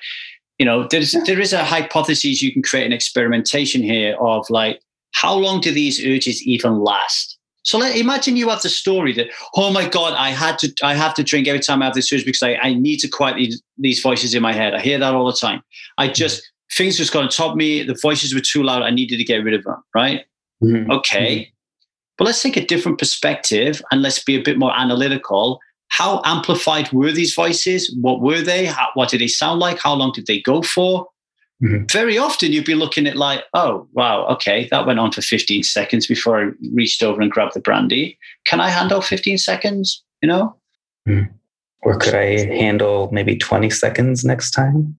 you know there's there is a hypothesis you can create an experimentation here of like how long do these urges even last? So let imagine you have the story that oh my god i had to i have to drink every time i have this urge because i, I need to quiet these, these voices in my head. I hear that all the time. I mm-hmm. just things just got on top of me. The voices were too loud. I needed to get rid of them right? Mm-hmm. okay. mm-hmm. Let's take a different perspective and let's be a bit more analytical. How amplified were these voices? What were they? How, what did they sound like? How long did they go for? Mm-hmm. Very often you'd be looking at like, oh, wow, okay, that went on for 15 seconds before I reached over and grabbed the brandy. Can I handle 15 seconds? You know? Mm-hmm. Or could I handle maybe 20 seconds next time?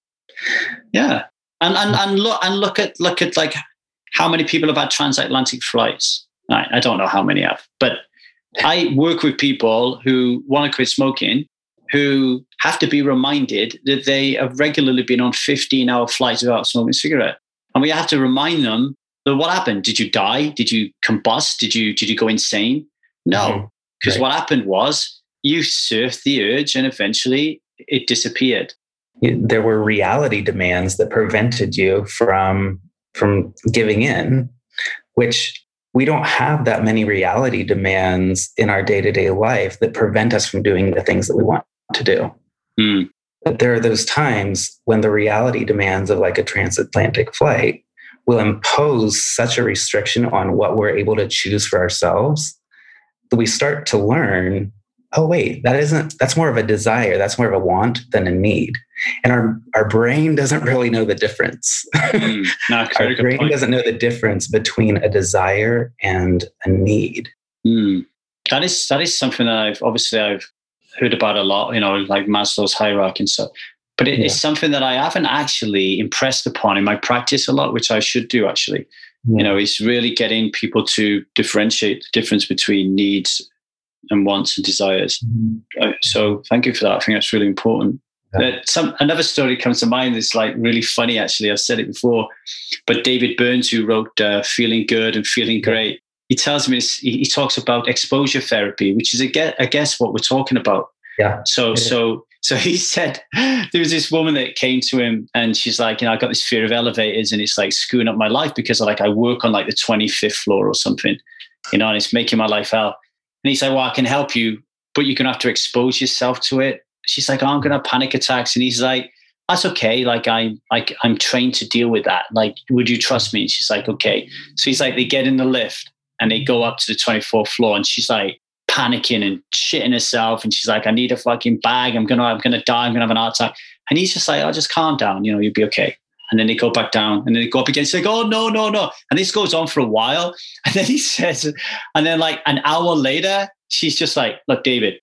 Yeah. And and and look and look at look at like how many people have had transatlantic flights I, I don't know how many have, but I work with people who want to quit smoking who have to be reminded that they have regularly been on 15 hour flights without smoking a cigarette. And we have to remind them that what happened? Did you die? Did you combust? Did you did you go insane? No. Because mm-hmm. right. what happened was you surfed the urge and eventually it disappeared. There were reality demands that prevented you from from giving in, which we don't have that many reality demands in our day to day life that prevent us from doing the things that we want to do. Mm. But there are those times when the reality demands of like a transatlantic flight will impose such a restriction on what we're able to choose for ourselves that we start to learn oh wait that isn't that's more of a desire that's more of a want than a need and our our brain doesn't really know the difference mm, our brain point. doesn't know the difference between a desire and a need mm. that is that is something that i've obviously i've heard about a lot you know like maslow's hierarchy and stuff but it, yeah. it's something that i haven't actually impressed upon in my practice a lot which i should do actually yeah. you know it's really getting people to differentiate the difference between needs and wants and desires. Mm-hmm. So thank you for that. I think that's really important. Yeah. Some another story comes to mind that's like really funny. Actually, I've said it before, but David Burns, who wrote uh, "Feeling Good" and "Feeling Great," he tells me he, he, talks about exposure therapy, which is I guess, I guess what we're talking about. Yeah. So yeah. so so he said there was this woman that came to him and she's like, you know, I got this fear of elevators and it's like screwing up my life because like I work on like the 25th floor or something, you know, and it's making my life hell. And he's like, Well, I can help you, but you're going to have to expose yourself to it. She's like, oh, I'm going to have panic attacks. And he's like, that's okay. Like I, like I'm trained to deal with that. Like, would you trust me? And she's like, okay. So he's like, they get in the lift and they go up to the 24th floor and she's like panicking and shitting herself. And she's like, I need a fucking bag. I'm going to, I'm going to die. I'm going to have an heart attack. And he's just like, oh, just calm down. You know, you'll be okay. And then they go back down and then they go up again. It's like, oh, no, no, no. And this goes on for a while. And then he says, and then like an hour later, she's just like, look, David,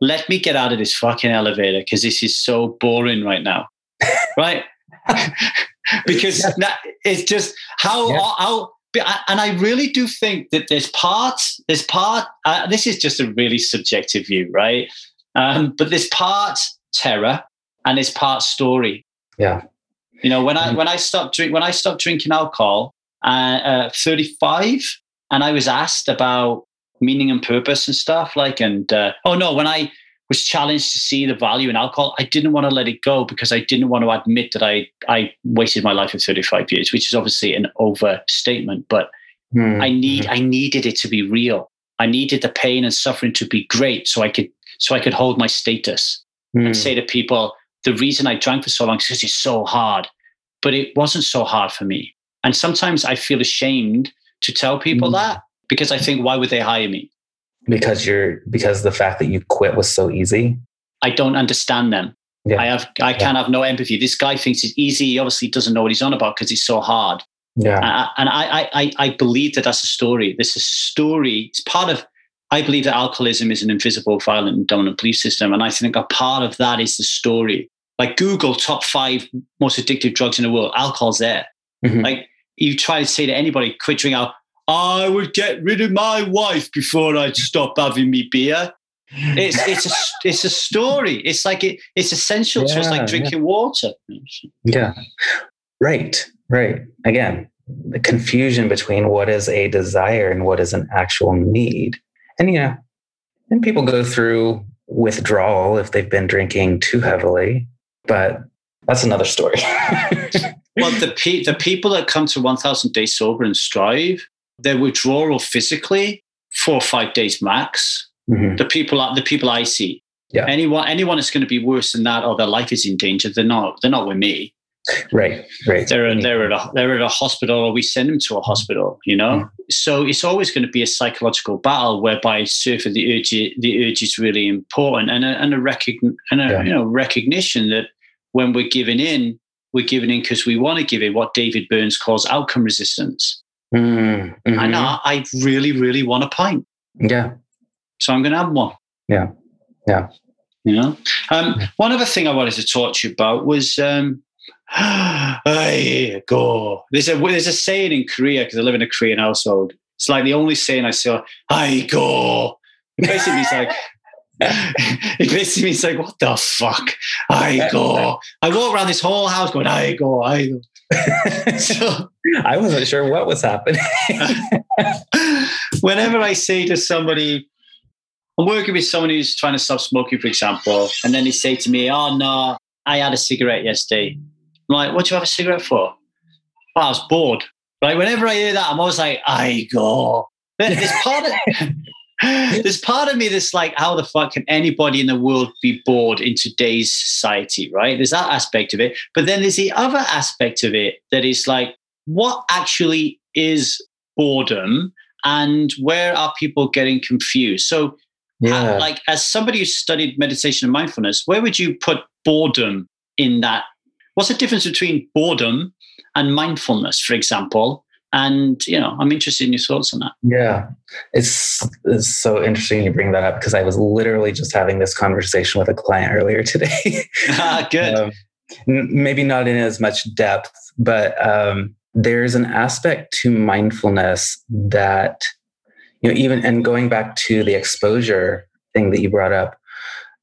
let me get out of this fucking elevator because this is so boring right now. right? because yeah. it's just how, how, and I really do think that there's parts, there's part, uh, this is just a really subjective view, right? Um, but there's part terror and there's part story. Yeah. You know, when I, mm. when I stopped drink, when I stopped drinking alcohol, uh, uh, 35, and I was asked about meaning and purpose and stuff like, and, uh, oh no, when I, was challenged to see the value in alcohol, I didn't want to let it go because I didn't want to admit that I I wasted my life for 35 years, which is obviously an overstatement. But mm-hmm. I need I needed it to be real. I needed the pain and suffering to be great so I could so I could hold my status mm-hmm. and say to people, the reason I drank for so long is because it's so hard. But it wasn't so hard for me. And sometimes I feel ashamed to tell people mm-hmm. that because I think, why would they hire me? because you're because the fact that you quit was so easy i don't understand them yeah. i have i yeah. can have no empathy this guy thinks it's easy he obviously doesn't know what he's on about because it's so hard yeah and I, I i believe that that's a story this is a story it's part of i believe that alcoholism is an invisible violent and dominant belief system and i think a part of that is the story like google top five most addictive drugs in the world alcohol's there mm-hmm. like you try to say to anybody quit drinking alcohol I would get rid of my wife before I'd stop having me beer. It's it's a it's a story. It's like it, it's essential. Yeah, so it's like drinking yeah. water. Yeah, right, right. Again, the confusion between what is a desire and what is an actual need, and you know, and people go through withdrawal if they've been drinking too heavily, but that's another story. well, the pe- the people that come to 1,000 days sober and strive, their withdrawal physically four or five days max. Mm-hmm. The people the people I see. Yeah. Anyone anyone that's going to be worse than that or their life is in danger, they're not they're not with me. Right, right. They're they're at a they're at a hospital or we send them to a hospital, you know? Mm-hmm. So it's always going to be a psychological battle whereby surfing the urge the urge is really important and a and a, recogn, and a yeah. you know recognition that when we're giving in, we're giving in because we want to give in what David Burns calls outcome resistance. Mm-hmm. And I, I really, really want a pint. Yeah. So I'm going to have one. Yeah. Yeah. You know, um, one other thing I wanted to talk to you about was um, go. There's a there's a saying in Korea because I live in a Korean household. It's like the only saying I saw. I go. Basically, it's like it basically means like, what the fuck? I go. I walk around this whole house going, I go, I go. so I wasn't sure what was happening. whenever I say to somebody, I'm working with someone who's trying to stop smoking, for example, and then they say to me, Oh no, I had a cigarette yesterday. I'm like, what do you have a cigarette for? Well, I was bored. Right. Whenever I hear that, I'm always like, I go. There's part of there's part of me that's like, how the fuck can anybody in the world be bored in today's society, right? There's that aspect of it. But then there's the other aspect of it that is like, what actually is boredom and where are people getting confused? So, yeah. uh, like, as somebody who studied meditation and mindfulness, where would you put boredom in that? What's the difference between boredom and mindfulness, for example? And you know i'm interested in your thoughts on that. Yeah. It's, it's so interesting you bring that up because i was literally just having this conversation with a client earlier today. Ah, good. Um, maybe not in as much depth but um, there's an aspect to mindfulness that you know even and going back to the exposure thing that you brought up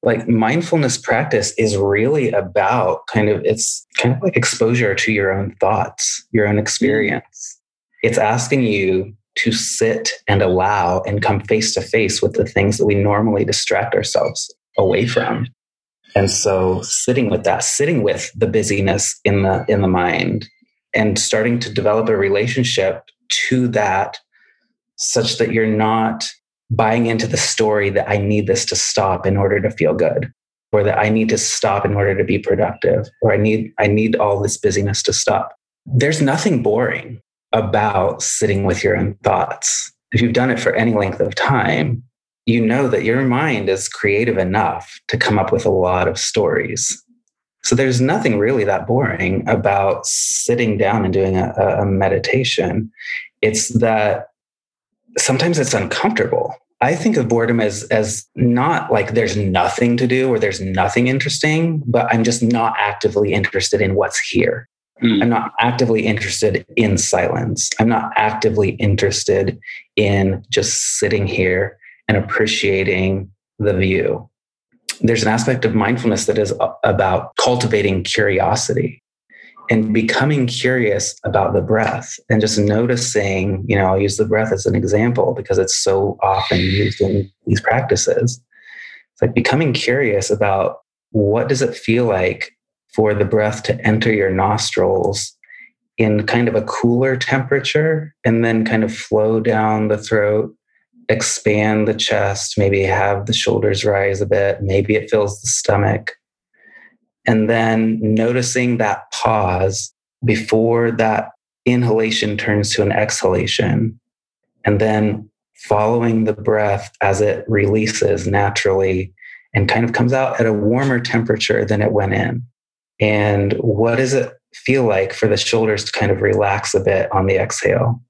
like mindfulness practice is really about kind of it's kind of like exposure to your own thoughts your own experience it's asking you to sit and allow and come face to face with the things that we normally distract ourselves away from. And so sitting with that, sitting with the busyness in the in the mind and starting to develop a relationship to that such that you're not buying into the story that I need this to stop in order to feel good or that I need to stop in order to be productive, or I need I need all this busyness to stop. There's nothing boring about sitting with your own thoughts. If you've done it for any length of time, you know that your mind is creative enough to come up with a lot of stories. So there's nothing really that boring about sitting down and doing a, a meditation. It's that sometimes it's uncomfortable. I think of boredom as as not like there's nothing to do or there's nothing interesting, but I'm just not actively interested in what's here. Mm. I'm not actively interested in silence. I'm not actively interested in just sitting here and appreciating the view. There's an aspect of mindfulness that is about cultivating curiosity and becoming curious about the breath and just noticing, you know, I'll use the breath as an example because it's so often used in these practices. It's like becoming curious about what does it feel like for the breath to enter your nostrils in kind of a cooler temperature and then kind of flow down the throat, expand the chest, maybe have the shoulders rise a bit, maybe it fills the stomach. And then noticing that pause before that inhalation turns to an exhalation. And then following the breath as it releases naturally and kind of comes out at a warmer temperature than it went in. And what does it feel like for the shoulders to kind of relax a bit on the exhale,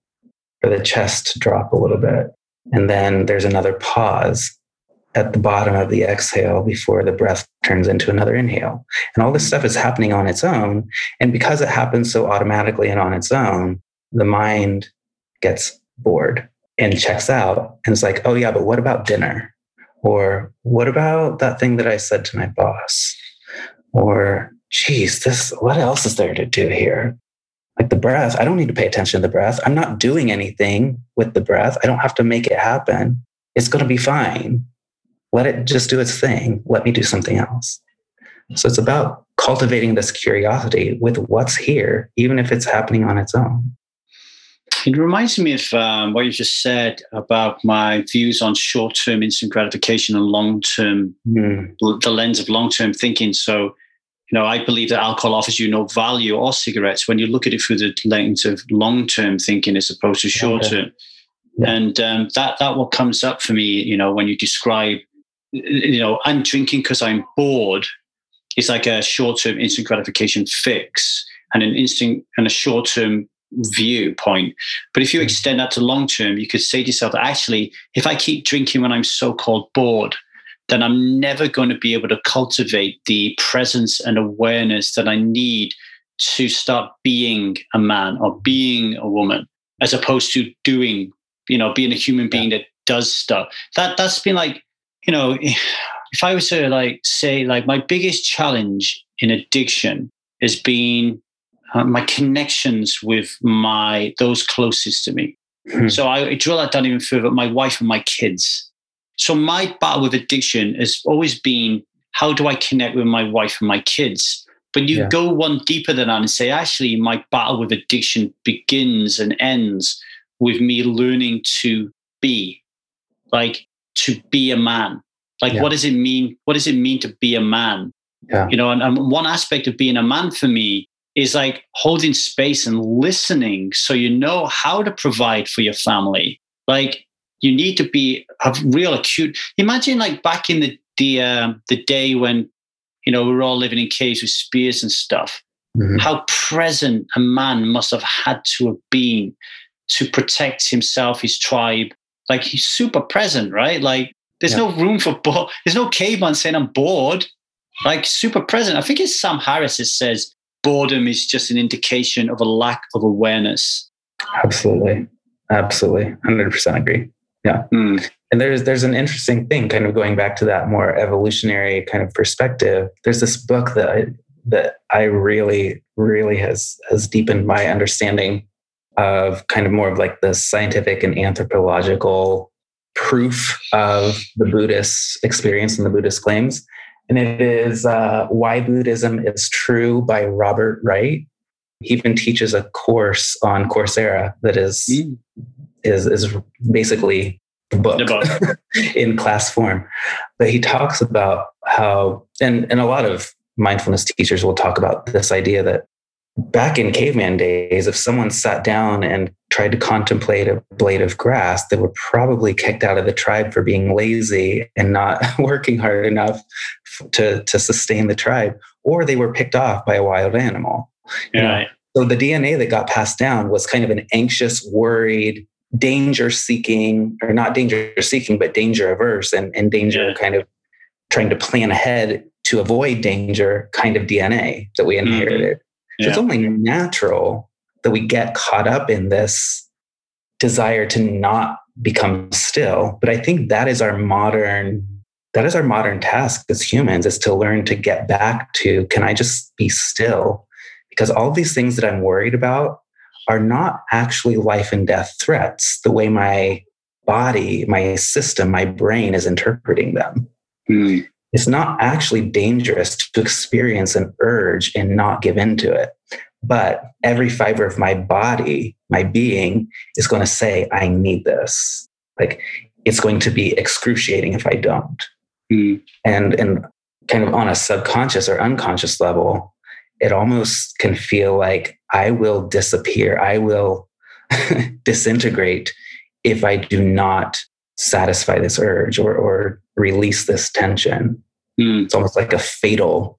for the chest to drop a little bit? And then there's another pause at the bottom of the exhale before the breath turns into another inhale. And all this stuff is happening on its own. And because it happens so automatically and on its own, the mind gets bored and checks out and it's like, oh, yeah, but what about dinner? Or what about that thing that I said to my boss? Or geez, this, what else is there to do here? Like the breath, I don't need to pay attention to the breath. I'm not doing anything with the breath. I don't have to make it happen. It's going to be fine. Let it just do its thing. Let me do something else. So it's about cultivating this curiosity with what's here, even if it's happening on its own. It reminds me of um, what you just said about my views on short term instant gratification and long term, mm. the lens of long term thinking. So, you know, I believe that alcohol offers you no value or cigarettes when you look at it through the lens of long term thinking as opposed to short term. Yeah. And um, that that what comes up for me, you know, when you describe, you know, I'm drinking because I'm bored. It's like a short term instant gratification fix and an instant and a short term viewpoint. But if you hmm. extend that to long term, you could say to yourself, actually, if I keep drinking when I'm so called bored, then I'm never going to be able to cultivate the presence and awareness that I need to start being a man or being a woman, as opposed to doing, you know, being a human being that does stuff. That that's been like, you know, if I was to like say like my biggest challenge in addiction has been uh, my connections with my those closest to me. Hmm. So I, I drill that down even further. My wife and my kids so my battle with addiction has always been how do I connect with my wife and my kids? But you yeah. go one deeper than that and say, actually, my battle with addiction begins and ends with me learning to be, like to be a man. Like, yeah. what does it mean? What does it mean to be a man? Yeah. You know, and, and one aspect of being a man for me is like holding space and listening so you know how to provide for your family. Like you need to be a real acute. Imagine like back in the the uh, the day when you know we were all living in caves with spears and stuff. Mm-hmm. How present a man must have had to have been to protect himself, his tribe. Like he's super present, right? Like there's yeah. no room for bo- there's no caveman saying I'm bored. Like super present. I think it's Sam Harris that says boredom is just an indication of a lack of awareness. Absolutely. Absolutely. 100% agree. Yeah. Mm. And there's there's an interesting thing, kind of going back to that more evolutionary kind of perspective. There's this book that I, that I really really has has deepened my understanding of kind of more of like the scientific and anthropological proof of the Buddhist experience and the Buddhist claims. And it is uh, Why Buddhism is True by Robert Wright. He even teaches a course on Coursera that is mm is is basically the book, the book. in class form. But he talks about how, and, and a lot of mindfulness teachers will talk about this idea that back in caveman days, if someone sat down and tried to contemplate a blade of grass, they were probably kicked out of the tribe for being lazy and not working hard enough to, to sustain the tribe, or they were picked off by a wild animal. Yeah. So the DNA that got passed down was kind of an anxious, worried, danger seeking, or not danger seeking, but danger averse and, and danger yeah. kind of trying to plan ahead to avoid danger kind of DNA that we mm-hmm. inherited. Mm-hmm. Yeah. So it's only natural that we get caught up in this desire to not become still. But I think that is our modern that is our modern task as humans is to learn to get back to can I just be still? Because all these things that I'm worried about are not actually life and death threats the way my body, my system, my brain is interpreting them. Mm it's not actually dangerous to experience an urge and not give into it. But every fiber of my body, my being, is going to say, I need this. Like it's going to be excruciating if I don't. Mm. And and kind of on a subconscious or unconscious level, it almost can feel like I will disappear. I will disintegrate if I do not satisfy this urge or, or release this tension. Mm. It's almost like a fatal,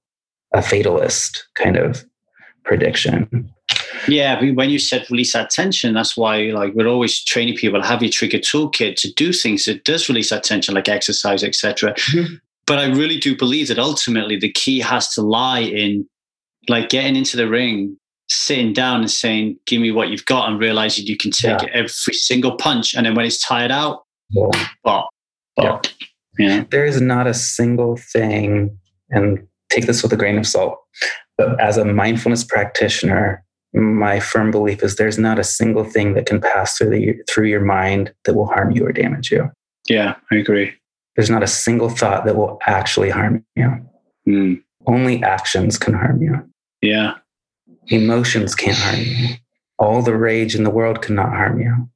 a fatalist kind of prediction. Yeah, when you said release that tension, that's why like we're always training people have your trigger toolkit to do things that does release that tension, like exercise, etc. Mm-hmm. But I really do believe that ultimately the key has to lie in like getting into the ring, sitting down and saying, "Give me what you've got," and realizing you can take yeah. every single punch, and then when it's tired out, yeah. but, but yeah. Yeah. There is not a single thing, and take this with a grain of salt, but as a mindfulness practitioner, my firm belief is there's not a single thing that can pass through the, through your mind that will harm you or damage you. Yeah, I agree. There's not a single thought that will actually harm you. Mm. Only actions can harm you. Yeah. Emotions can't harm you. All the rage in the world cannot harm you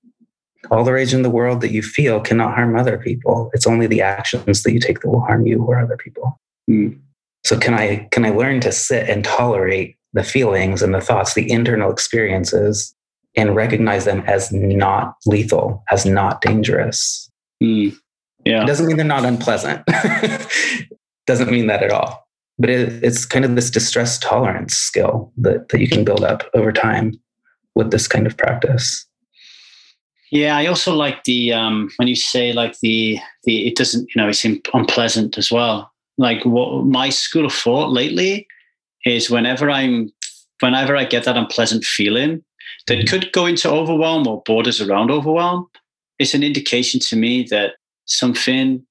all the rage in the world that you feel cannot harm other people. It's only the actions that you take that will harm you or other people. Mm. So can I can I learn to sit and tolerate the feelings and the thoughts, the internal experiences, and recognize them as not lethal, as not dangerous? Mm. Yeah. It doesn't mean they're not unpleasant. doesn't mean that at all. But it, it's kind of this distress tolerance skill that, that you can build up over time with this kind of practice. Yeah, I also like the um, when you say like the the it doesn't you know it's unpleasant as well. Like what my school of thought lately is whenever I'm whenever I get that unpleasant feeling that mm-hmm. could go into overwhelm or borders around overwhelm, it's an indication to me that something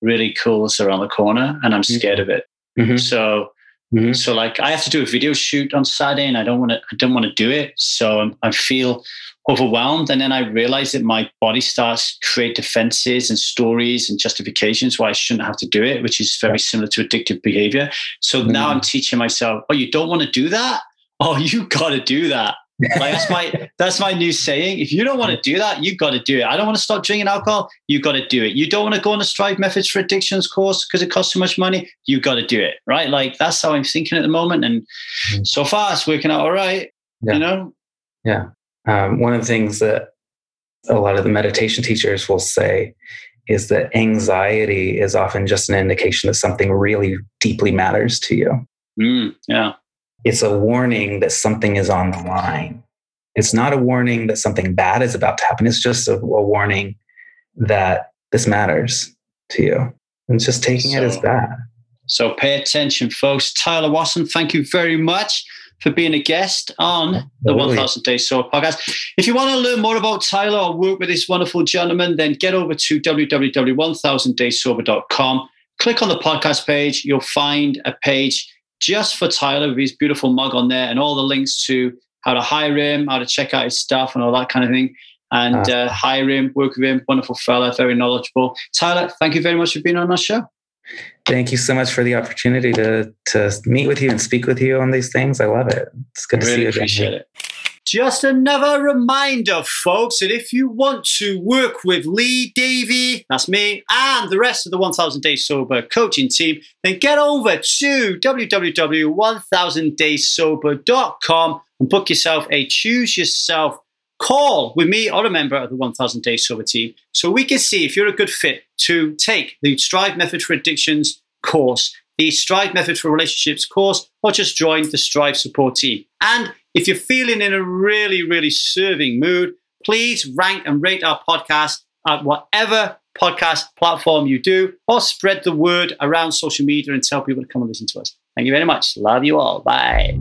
really cool is around the corner and I'm mm-hmm. scared mm-hmm. of it. Mm-hmm. So Mm-hmm. So like I have to do a video shoot on Saturday and I don't want to I don't want to do it. So I'm, i feel overwhelmed. And then I realize that my body starts create defenses and stories and justifications why I shouldn't have to do it, which is very similar to addictive behavior. So mm-hmm. now I'm teaching myself, oh, you don't want to do that? Oh, you got to do that. Like that's my that's my new saying. If you don't want to do that, you've got to do it. I don't want to stop drinking alcohol. You've got to do it. You don't want to go on a Strive Methods for Addictions course because it costs too much money. You've got to do it, right? Like that's how I'm thinking at the moment, and mm-hmm. so far it's working out all right. Yeah. You know. Yeah. Um, one of the things that a lot of the meditation teachers will say is that anxiety is often just an indication that something really deeply matters to you. Mm, yeah. It's a warning that something is on the line. It's not a warning that something bad is about to happen. It's just a, a warning that this matters to you. And just taking so, it as bad. So pay attention, folks. Tyler Watson, thank you very much for being a guest on the 1000 Days Sober podcast. If you want to learn more about Tyler or work with this wonderful gentleman, then get over to www.1000dayssober.com. Click on the podcast page. You'll find a page just for Tyler with his beautiful mug on there and all the links to how to hire him, how to check out his stuff, and all that kind of thing. And uh, hire him, work with him. Wonderful fella, very knowledgeable. Tyler, thank you very much for being on our show. Thank you so much for the opportunity to to meet with you and speak with you on these things. I love it. It's good to see you. Appreciate again. it. Just another reminder, folks, that if you want to work with Lee Davy, that's me, and the rest of the 1000 Day Sober coaching team, then get over to www.1000daysober.com and book yourself a choose yourself call with me or a member of the 1000 Day Sober team so we can see if you're a good fit to take the Strive Method for Addictions course, the Strive Method for Relationships course, or just join the Strive support team. And if you're feeling in a really, really serving mood, please rank and rate our podcast at whatever podcast platform you do, or spread the word around social media and tell people to come and listen to us. Thank you very much. Love you all. Bye.